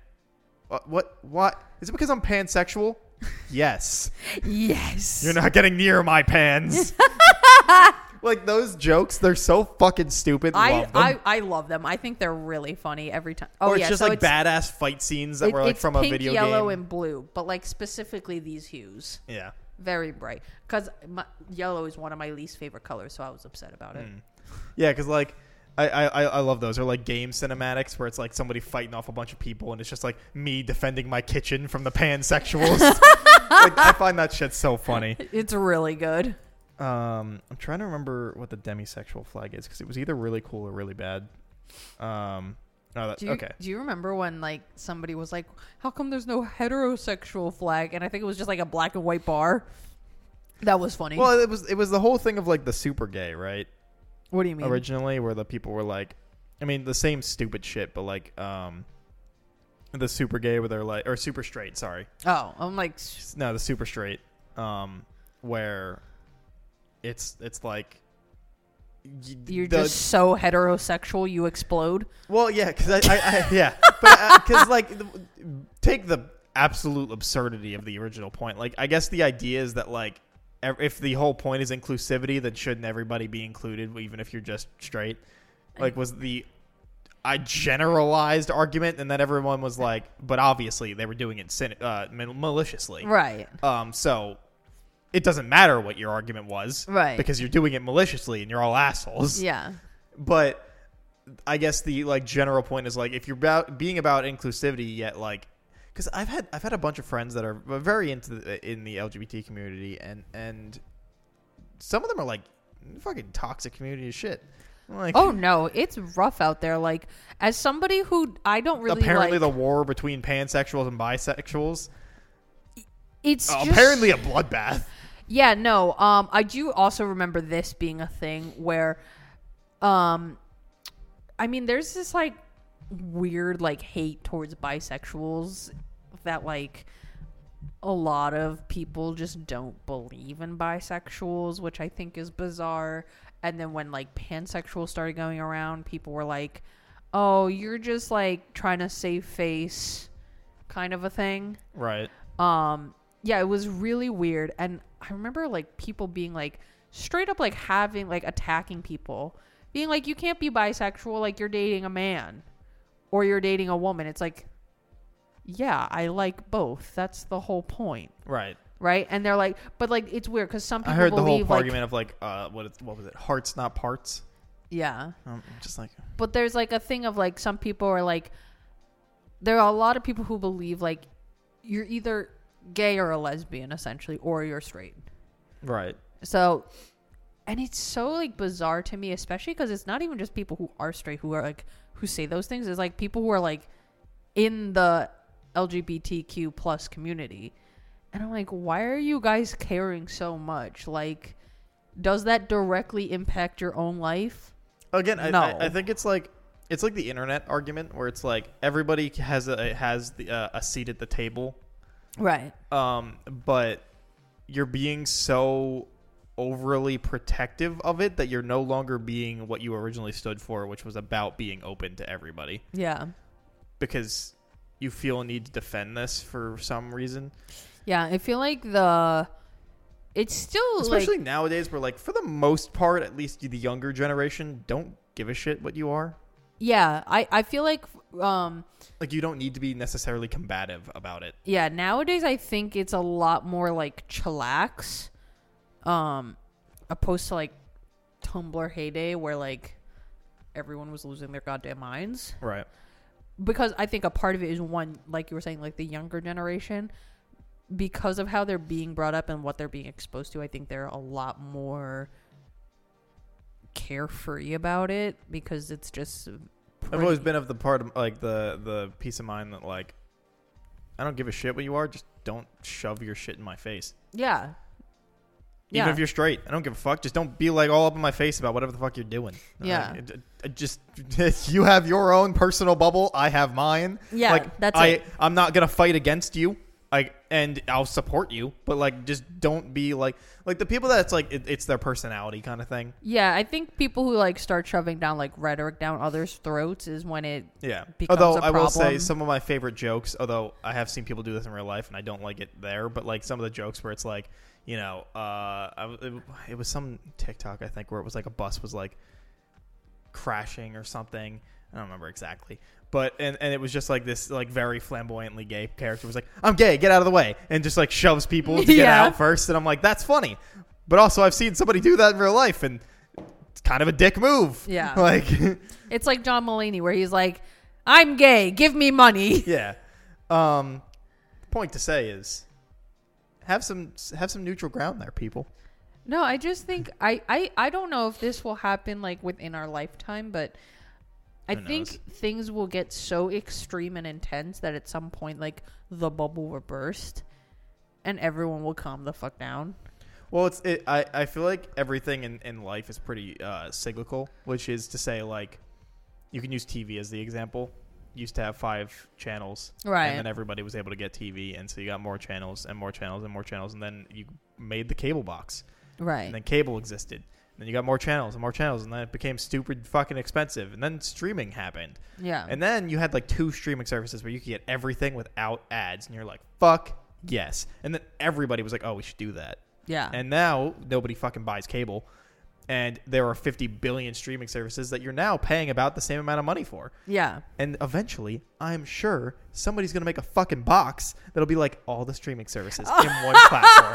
What? What? What? Is it because I'm pansexual? [LAUGHS] yes. Yes. You're not getting near my pans. [LAUGHS] like those jokes, they're so fucking stupid. I, Love them. I I love them. I think they're really funny every time. Oh or it's yeah, just so like it's, badass fight scenes that it- were like it's from a video yellow, game. and blue, but like specifically these hues. yeah. Very bright because yellow is one of my least favorite colors so i was upset about it Mm. Yeah, because like I, I I love those. Or like game cinematics where it's like somebody fighting off a bunch of people, and it's just like me defending my kitchen from the pansexuals. [LAUGHS] like I find that shit so funny. it's really good Um, I'm trying to remember what the demisexual flag is because it was either really cool or really bad. Um, oh, that, Do you, okay. do you remember when like somebody was like, "How come there's no heterosexual flag?" And I think it was just like a black and white bar. That was funny. Well, it was it was the whole thing of like the super gay, right? what do you mean? Originally, where the people were like, I mean, the same stupid shit, but like, um, the super gay where they're like, or super straight. Sorry, oh, I'm like, no, the super straight, um, where it's it's like. You're the- just so heterosexual, you explode. Well, yeah, because I, I, I, yeah, [LAUGHS] but because like, the, take the absolute absurdity of the original point. Like, I guess the idea is that like, if the whole point is inclusivity, then shouldn't everybody be included, even if you're just straight? Like, was the I generalized argument, and then everyone was like, but obviously they were doing it sin- uh, maliciously. Right. Um, so it doesn't matter what your argument was, Right. Because you're doing it maliciously, and you're all assholes Yeah. but I guess the like general point is like if you're about being about inclusivity yet like because I've had I've had a bunch of friends that are very into the, in the LGBT community and and some of them are like fucking toxic community as shit. Like Oh no, it's rough out there. Like as somebody who I don't really apparently like, the war between pansexuals and bisexuals it's uh, just, apparently a bloodbath. Yeah, no. Um, I do also remember this being a thing where, um, I mean, there's this like weird like hate towards bisexuals that like a lot of people just don't believe in bisexuals, which I think is bizarre. And then when like pansexuals started going around, people were like, "Oh, you're just like trying to save face," kind of a thing Right. um yeah it was really weird and i remember like people being like straight up like having like attacking people being like you can't be bisexual like you're dating a man or you're dating a woman. It's like yeah i like both. That's the whole point. Right. right? And they're like but like it's weird because some people I heard the whole believe like argument of like uh what is, what was it? Hearts not parts. yeah. Um, just like but there's like a thing of like some people are like there are a lot of people who believe like you're either gay or a lesbian essentially or you're straight right. So, and it's so like bizarre to me, especially because it's not even just people who are straight who are like who say those things. It's like people who are like in the LGBTQ plus community, and I'm like, why are you guys caring so much? Like, does that directly impact your own life? Again, I, No. I, I think it's like it's like the internet argument where it's like everybody has a has the, uh, a seat at the table, Right. um, but you're being so overly protective of it that you're no longer being what you originally stood for, which was about being open to everybody, Yeah. because you feel a need to defend this for some reason. Yeah. I feel like the it's still Especially like nowadays, where like for the most part, at least the younger generation don't give a shit what you are. Yeah. I I feel like um Like you don't need to be necessarily combative about it. Yeah, nowadays I think it's a lot more like chillax, um, opposed to like Tumblr heyday where like everyone was losing their goddamn minds. Right. Because I think a part of it is one, like you were saying, like the younger generation, because of how they're being brought up and what they're being exposed to. I think they're a lot more carefree about it because it's just. I've always been of the part of like the the peace of mind that like I don't give a shit what you are, just don't shove your shit in my face. yeah. Even Yeah. if you're straight, I don't give a fuck. Just don't be like all up in my face about whatever the fuck you're doing. Yeah. Like, it- it- it just [LAUGHS] you have your own personal bubble. I have mine. Yeah, like that's I it. I'm not gonna fight against you. Like and I'll support you, but like just don't be like like the people that's like it, it's their personality kind of thing. Yeah, I think people who like start shoving down like rhetoric down others' throats is when it Yeah. becomes although I will say some of my favorite jokes, although I have seen people do this in real life and I don't like it there, but like some of the jokes where it's like, you know, uh, I, it, it was some TikTok I think where it was like a bus was like crashing or something. I don't remember exactly, but and and it was just like this like very flamboyantly gay character was like, "I'm gay, get out of the way," and just like shoves people to get Yeah. out first, and I'm like, "That's funny," but also I've seen somebody do that in real life, and it's kind of a dick move. Yeah. [LAUGHS] like. [LAUGHS] it's like John Mulaney where he's like, "I'm gay, give me money." [LAUGHS] yeah. Um, point to say is have some have some neutral ground there, people. No, I just think I, I I don't know if this will happen like within our lifetime, but I Who think knows? things will get so extreme and intense that at some point like the bubble will burst and everyone will calm the fuck down. Well, it's it, I I feel like everything in in life is pretty uh, cyclical, which is to say like you can use TV as the example. Used to have five channels, Right. And then everybody was able to get TV, and so you got more channels and more channels and more channels, and then you made the cable box, Right. and then cable existed. And then you got more channels and more channels, and then it became stupid fucking expensive. And then streaming happened. yeah. And then you had like two streaming services where you could get everything without ads, and you're like, fuck yes. And then everybody was like, oh, we should do that. yeah. And now nobody fucking buys cable. And there are 50 billion streaming services that you're now paying about the same amount of money for. yeah. And eventually, I'm sure somebody's going to make a fucking box that'll be like all the streaming services [LAUGHS] in one platform.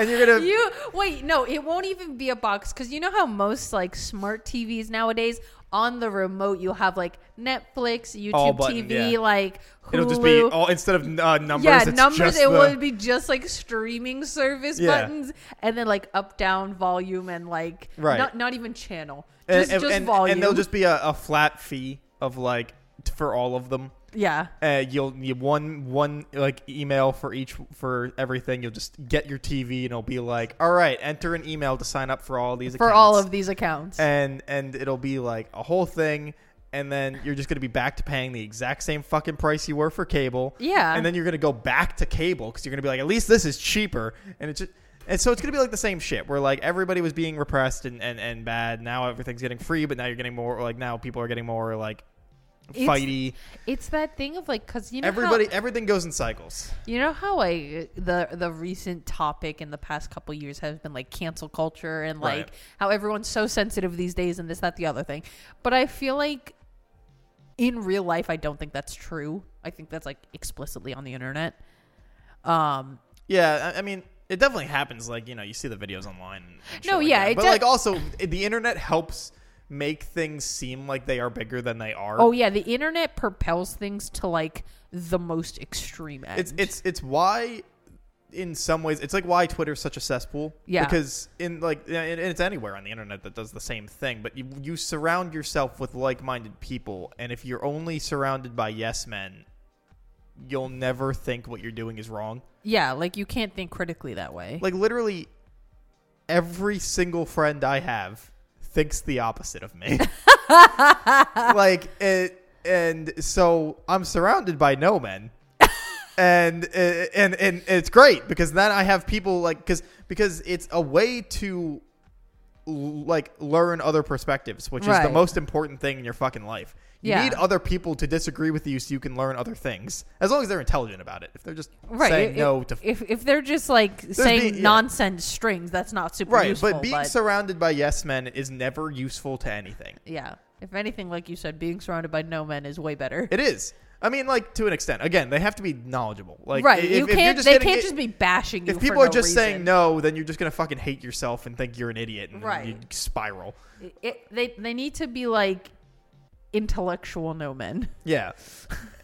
And you're to. You wait, no, it won't even be a box because you know how most like smart TVs nowadays on the remote you have like Netflix, YouTube button, TV, yeah. like Hulu. It'll just be all instead of uh, numbers. yeah, numbers. It the- would be just like streaming service Yeah. buttons, and then like up, down, volume, and like Right. not not even channel, just and, just and, volume. and there'll just be a, a flat fee of like for all of them. Yeah, Uh, you'll you one one like email for each for everything. You'll just get your TV and it'll be like, all right, enter an email to sign up for all these for accounts. all of these accounts. and and it'll be like a whole thing. And then you're just gonna be back to paying the exact same fucking price you were for cable. Yeah. And then you're gonna go back to cable because you're gonna be like, at least this is cheaper. And it's just, and so it's gonna be like the same shit where like everybody was being repressed and, and, and bad. Now everything's getting free, but now you're getting more like now people are getting more like fighty. it's that thing of like because you know how- Everybody, everything goes in cycles. You know how I the the recent topic in the past couple years has been like cancel culture and like Right. how everyone's so sensitive these days and this that the other thing. But I feel like in real life I don't think that's true. I think that's like explicitly on the internet. Um Yeah, I, I mean, it definitely happens. Like you know, you see the videos online. No, yeah, but de- like also the internet helps make things seem like they are bigger than they are. oh yeah, the internet propels things to like the most extreme end. it's it's it's why in some ways it's like why Twitter's such a cesspool. Yeah. Because in like and and it's anywhere on the internet that does the same thing, but you you surround yourself with like-minded people, and if you're only surrounded by yes men, you'll never think what you're doing is wrong. yeah, like you can't think critically that way. Like literally every single friend I have thinks the opposite of me. [LAUGHS] [LAUGHS] like it and so I'm surrounded by no men. [LAUGHS] and uh, and and it's great because then I have people like cuz because it's a way to like learn other perspectives, which is the most important thing in your fucking life. You Yeah. need other people to disagree with you so you can learn other things. As long as they're intelligent about it. If they're just right. saying if, no to if if they're just like saying being- yeah. nonsense strings, that's not super Right, useful. but being surrounded by yes men is never useful to anything. Yeah. If anything, like you said, being surrounded by no men is way better. It is. I mean, like to an extent. Again, they have to be knowledgeable. Like, right. If, you if you're can't. just They getting can't just be bashing you. If people are just saying no, then you're just gonna fucking hate yourself and think you're an idiot, and Right. you spiral. It- they they need to be like intellectual no men. [LAUGHS] Yeah,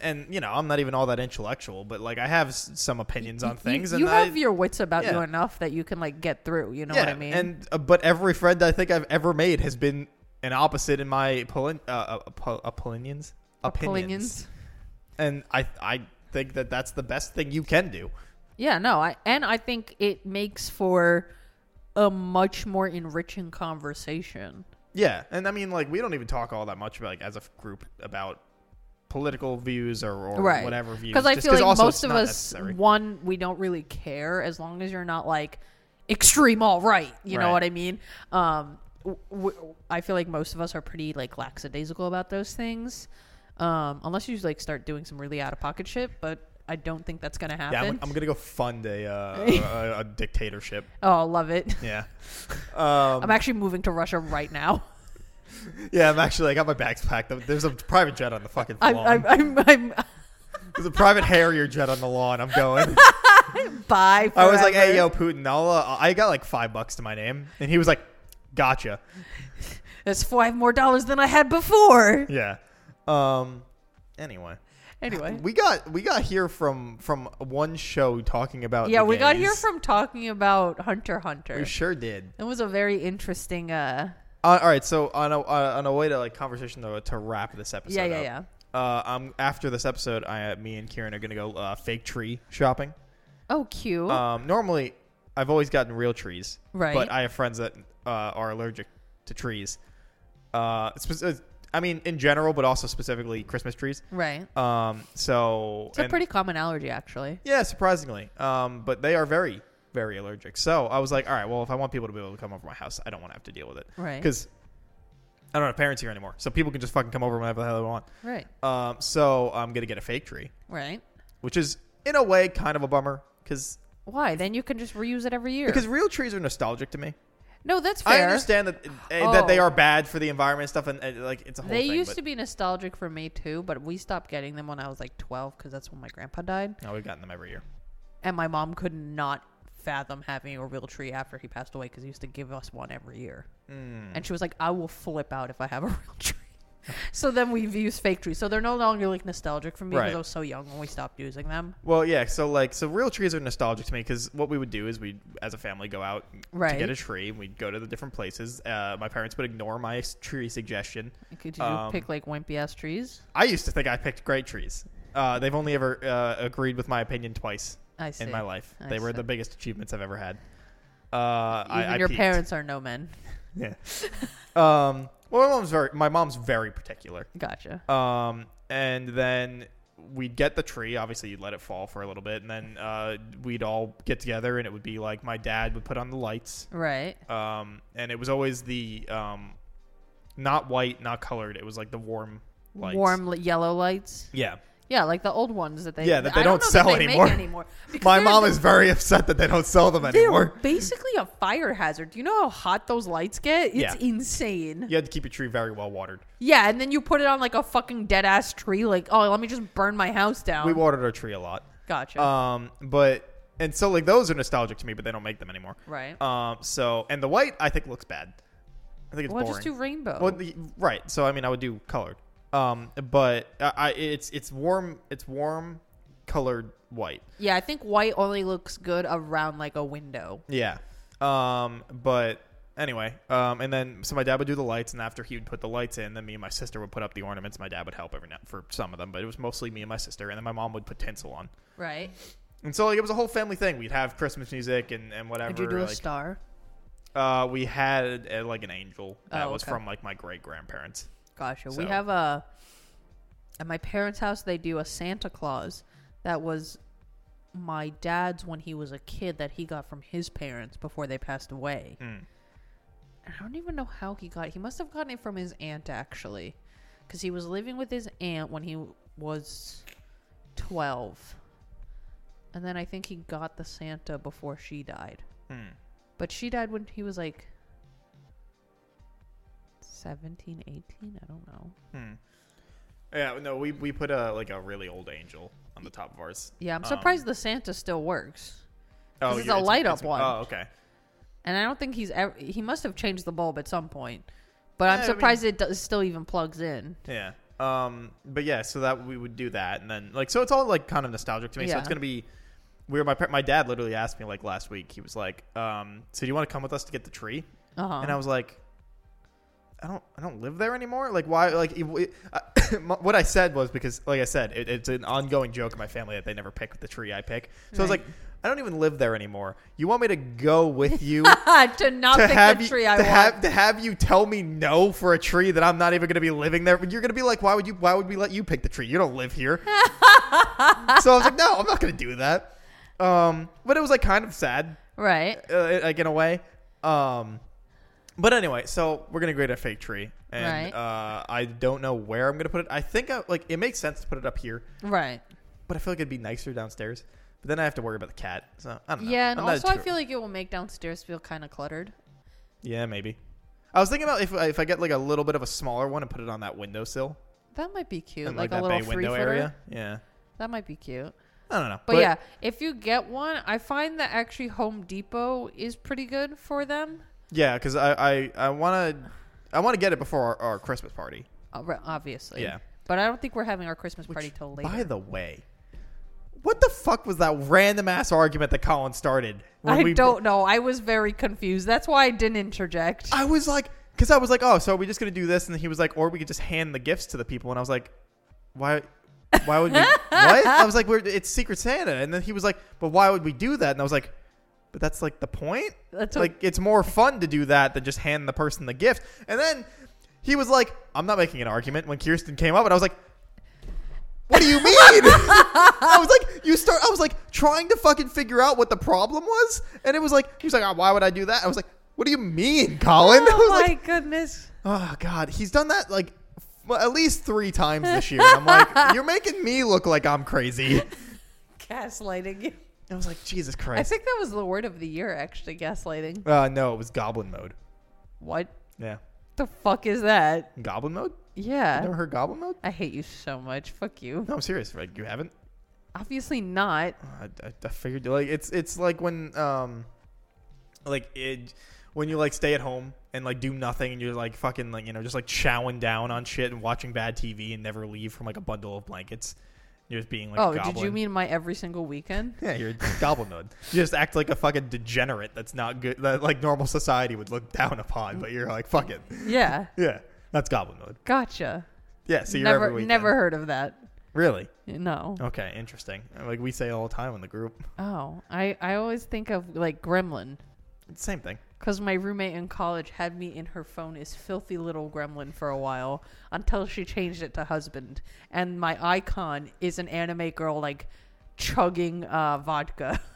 and you know, I'm not even all that intellectual, but like I have s- some opinions on You- things, You, and I, have your wits about you enough that you can like get through. You know yeah, what I mean? and uh, but every friend I think I've ever made has been an opposite in my opinion, uh, uh, opinions, opinions, Opinions. and I I think that that's the best thing you can do. Yeah, no, I and I think it makes for a much more enriching conversation. Yeah, and I mean, like, we don't even talk all that much, about, like, as a group about political views or, or Right. whatever views. Because I just feel like most of us, necessary. one, we don't really care as long as you're not like extreme all right. You know what I mean? Um, w- w- I feel like most of us are pretty like lackadaisical about those things, um, unless you like start doing some really out of pocket shit. But I don't think that's gonna Yeah, happen. I'm, I'm gonna go fund a, uh, [LAUGHS] a, a dictatorship. oh, I love it. Yeah, [LAUGHS] um, I'm actually moving to Russia right now. [LAUGHS] yeah. I'm actually. I got my bags packed. There's a private jet on the fucking lawn. I'm, I'm, I'm There's a private Harrier jet on the lawn. I'm going. bye. I was like, "Hey, yo, Putin, I'll, uh, I got like five bucks to my name," and he was like, "Gotcha." That's five more dollars than I had before. Yeah. Um. Anyway. Anyway. we got we got here from from one show talking about. Yeah, we got here from talking about Hunter Hunter. We sure did. It was a very interesting uh Uh, all right, so on a uh, on a way to like conversation though to wrap this episode. Yeah, yeah, up, yeah. Uh, um, after this episode, I, uh, me and Kieran are gonna go uh, fake tree shopping. Oh, cute. Um, normally, I've always gotten real trees, right. but I have friends that uh, are allergic to trees. Uh, uh, I mean, in general, but also specifically Christmas trees. right. Um, so It's a and- pretty common allergy actually. yeah, surprisingly. Um, but they are very very allergic. So I was like, all right, well, if I want people to be able to come over my house, I don't want to have to deal with it Right. because I don't have parents here anymore, so people can just fucking come over whenever the hell they want. Right. Um, so I'm gonna get a fake tree, Right. which is in a way kind of a bummer because Why? Then you can just reuse it every year. because real trees are nostalgic to me. No, that's fair. I understand that uh, that they Oh. are bad for the environment and stuff, and like it's a whole They thing. used but, to be nostalgic for me too, but we stopped getting them when I was like 12 because that's when my grandpa died, No, we've gotten them every year. and my mom could not fathom having a real tree after he passed away because he used to give us one every year, Mm. and she was like, "I will flip out if I have a [LAUGHS] real tree." [LAUGHS] so then we've used fake trees, so they're no longer like nostalgic for me because Right. I was so young when we stopped using them. Well, yeah. So like, so real trees are nostalgic to me because what we would do is we, as a family, go out to Right. get a tree. and We'd go to the different places. Uh, my parents would ignore my s- tree suggestion. Could you Um, pick like wimpy ass trees? I used to think I picked great trees. Uh, they've only ever uh, agreed with my opinion twice I see. in my life. I they were see. the biggest achievements I've ever had. Uh, Even I, I your peaked. parents are no men. [LAUGHS] Yeah. [LAUGHS] um. Well, my mom's very. My mom's very particular. Gotcha. Um, and then we'd get the tree. Obviously, you'd let it fall for a little bit, and then uh, we'd all get together, and it would be like my dad would put on the lights. Right. Um, and it was always the um, not white, not colored. It was like the warm lights. Warm li- yellow lights. Yeah. Yeah, like the old ones that they Yeah, that they I don't know that sell they make anymore. anymore [LAUGHS] because My they're- mom is very upset that they don't sell them They're anymore. basically a fire hazard. Do you know how hot those lights get? It's Yeah. insane. You had to keep your tree very well watered. Yeah, and then you put it on like a fucking dead ass tree. Like, oh, let me just burn my house down. We watered our tree a lot. gotcha. Um, but and so like those are nostalgic to me, but they don't make them anymore. right. Um, so and the white I think looks bad. I think it's well, boring. just do rainbow. Well, the, right. So I mean, I would do colored. Um, but I, I it's it's warm. It's warm colored white. yeah, I think white only looks good around like a window. Yeah. Um, but anyway, um, and then so my dad would do the lights, and after he would put the lights in, then me and my sister would put up the ornaments. My dad would help every now for some of them, but it was mostly me and my sister, and then my mom would put tinsel on. Right. And so like, it was a whole family thing. We'd have Christmas music and, and whatever. Did you do a star? uh, we had uh, like an angel that Oh, was okay. from like my great grandparents. Gotcha. We have a at my parents' house. They do a Santa Claus that was my dad's when he was a kid that he got from his parents before they passed away. Mm. I don't even know how he got. He must have gotten it from his aunt actually, because he was living with his aunt when he was twelve, and then I think he got the Santa before she died. Mm. But she died when he was like 17, 18? I don't know. Hmm. Yeah, no, we we put a like a really old angel on the top of ours. Yeah, I'm Um, surprised the Santa still works. Oh, it's yeah, a light-up one. Oh, okay. And I don't think he's ever. He must have changed the bulb at some point. But I'm Yeah, I surprised it does, still even plugs in. Yeah. Um. But yeah, so that we would do that, and then like so it's all like kind of nostalgic to me. So it's gonna be. We were my my dad literally asked me like last week. He was like, um, "So do you want to come with us to get the tree?" Uh-huh. And I was like, I don't, I don't live there anymore. Like, why? Like, it, it, uh, what I said was because, like I said, it, it's an ongoing joke in my family that they never pick the tree I pick. So I was like, I don't even live there anymore. You want me to go with [LAUGHS] you to not to pick have the you tree to I want. have to have you tell me no for a tree that I'm not even going to be living there? You're going to be like, why would you? Why would we let you pick the tree? You don't live here. [LAUGHS] so I was like, no, I'm not going to do that. Um, but it was like kind of sad right. uh, like in a way. Um, but anyway, so we're gonna create a fake tree, and Right. uh, I don't know where I'm gonna put it. I think I, like it makes sense to put it up here, Right. but I feel like it'd be nicer downstairs. But then I have to worry about the cat. So I don't know. Yeah, and I'm not also I feel like it will make downstairs feel kind of cluttered. yeah, maybe. I was thinking about if if I get like a little bit of a smaller one and put it on that windowsill That might be cute, and like, like, a that little bay window footer. area. Yeah, That might be cute. I don't know. But, yeah, if you get one, I find that actually Home Depot is pretty good for them. Yeah, because I I I want to I want to get it before our, our Christmas party. Uh, Obviously. Yeah. But I don't think we're having our Christmas party till later. By the way, what the fuck was that random ass argument that Colin started? when I we- don't know. I was very confused. That's why I didn't interject. I was like, because I was like, oh, so are we just gonna do this? And then he was like, or we could just hand the gifts to the people. And I was like, why? Why would we? [LAUGHS] what? I was like, We're, it's Secret Santa. And then he was like, but why would we do that? And I was like, but that's like the point. That's what- like it's more fun to do that than just hand the person the gift. And then he was like, I'm not making an argument. When Kirsten came up, and I was like. What do you mean? [LAUGHS] I was like, you start. I was like trying to fucking figure out what the problem was, and it was like he was like, oh, why would I do that? I was like, what do you mean, Colin? [LAUGHS] I oh was my like, goodness. Oh God, he's done that like f- at least three times this year. I'm like, [LAUGHS] you're making me look like I'm crazy. Gaslighting you. I was like, Jesus Christ. I think that was the word of the year, actually, gaslighting. uh, no, it was Goblin mode. What Yeah, the fuck is that? Goblin mode. Yeah. Never heard Goblin mode? I hate you so much. Fuck you. No, I'm serious. Like you haven't? Obviously not. I, I, I figured like it's it's like when um like it when you like stay at home and like do nothing and you're like fucking like you know just like chowing down on shit and watching bad TV and never leave from like a bundle of blankets. You're just being like oh, did you mean my every single weekend? [LAUGHS] Yeah, you're goblin mode. You just act like a fucking degenerate that's not good, that like normal society would look down upon, but you're like, fuck it. Yeah. [LAUGHS] Yeah, that's goblin mode. Gotcha. Yeah, so you're never every weekend. never heard of that. Really? No. Okay, interesting. Like we say all the time in the group. Oh, I I always think of like Gremlin same thing. Because my roommate in college had me in her phone as filthy little Gremlin for a while until she changed it to husband, and my icon is an anime girl like chugging uh, vodka. [LAUGHS]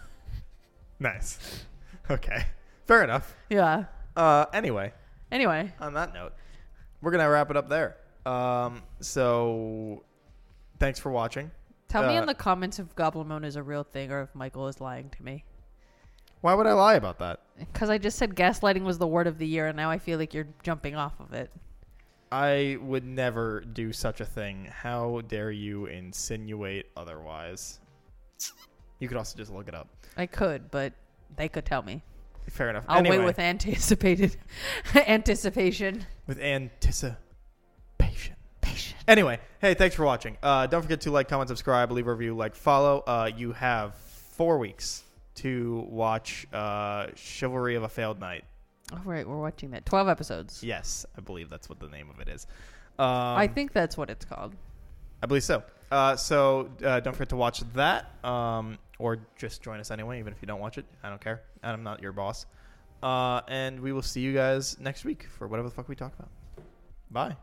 Nice. Okay. Fair enough. yeah. Uh, anyway, Anyway, on that note, we're gonna wrap it up there. Um, so thanks for watching. tell me Uh, in the comments if goblin mode is a real thing or if Michael is lying to me. Why would I lie about that? Because I just said gaslighting was the word of the year, and now I feel like you're jumping off of it. I would never do such a thing. How dare you insinuate otherwise? You could also just look it up. I could, but they could tell me. Fair enough. I'll anyway, wait with anticipated [LAUGHS] anticipation. with anticipation. Patient. Anyway, hey, thanks for watching. Uh, don't forget to like, comment, subscribe, leave a review, like, follow. Uh, you have four weeks to watch uh, Chivalry of a Failed Knight. All right, we're watching that. Twelve episodes. Yes, I believe that's what the name of it is. Um, I think that's what it's called. I believe so. Uh, so uh, don't forget to watch that, um, or just join us anyway, even if you don't watch it. I don't care. I'm not your boss. Uh, and we will see you guys next week for whatever the fuck we talk about. Bye.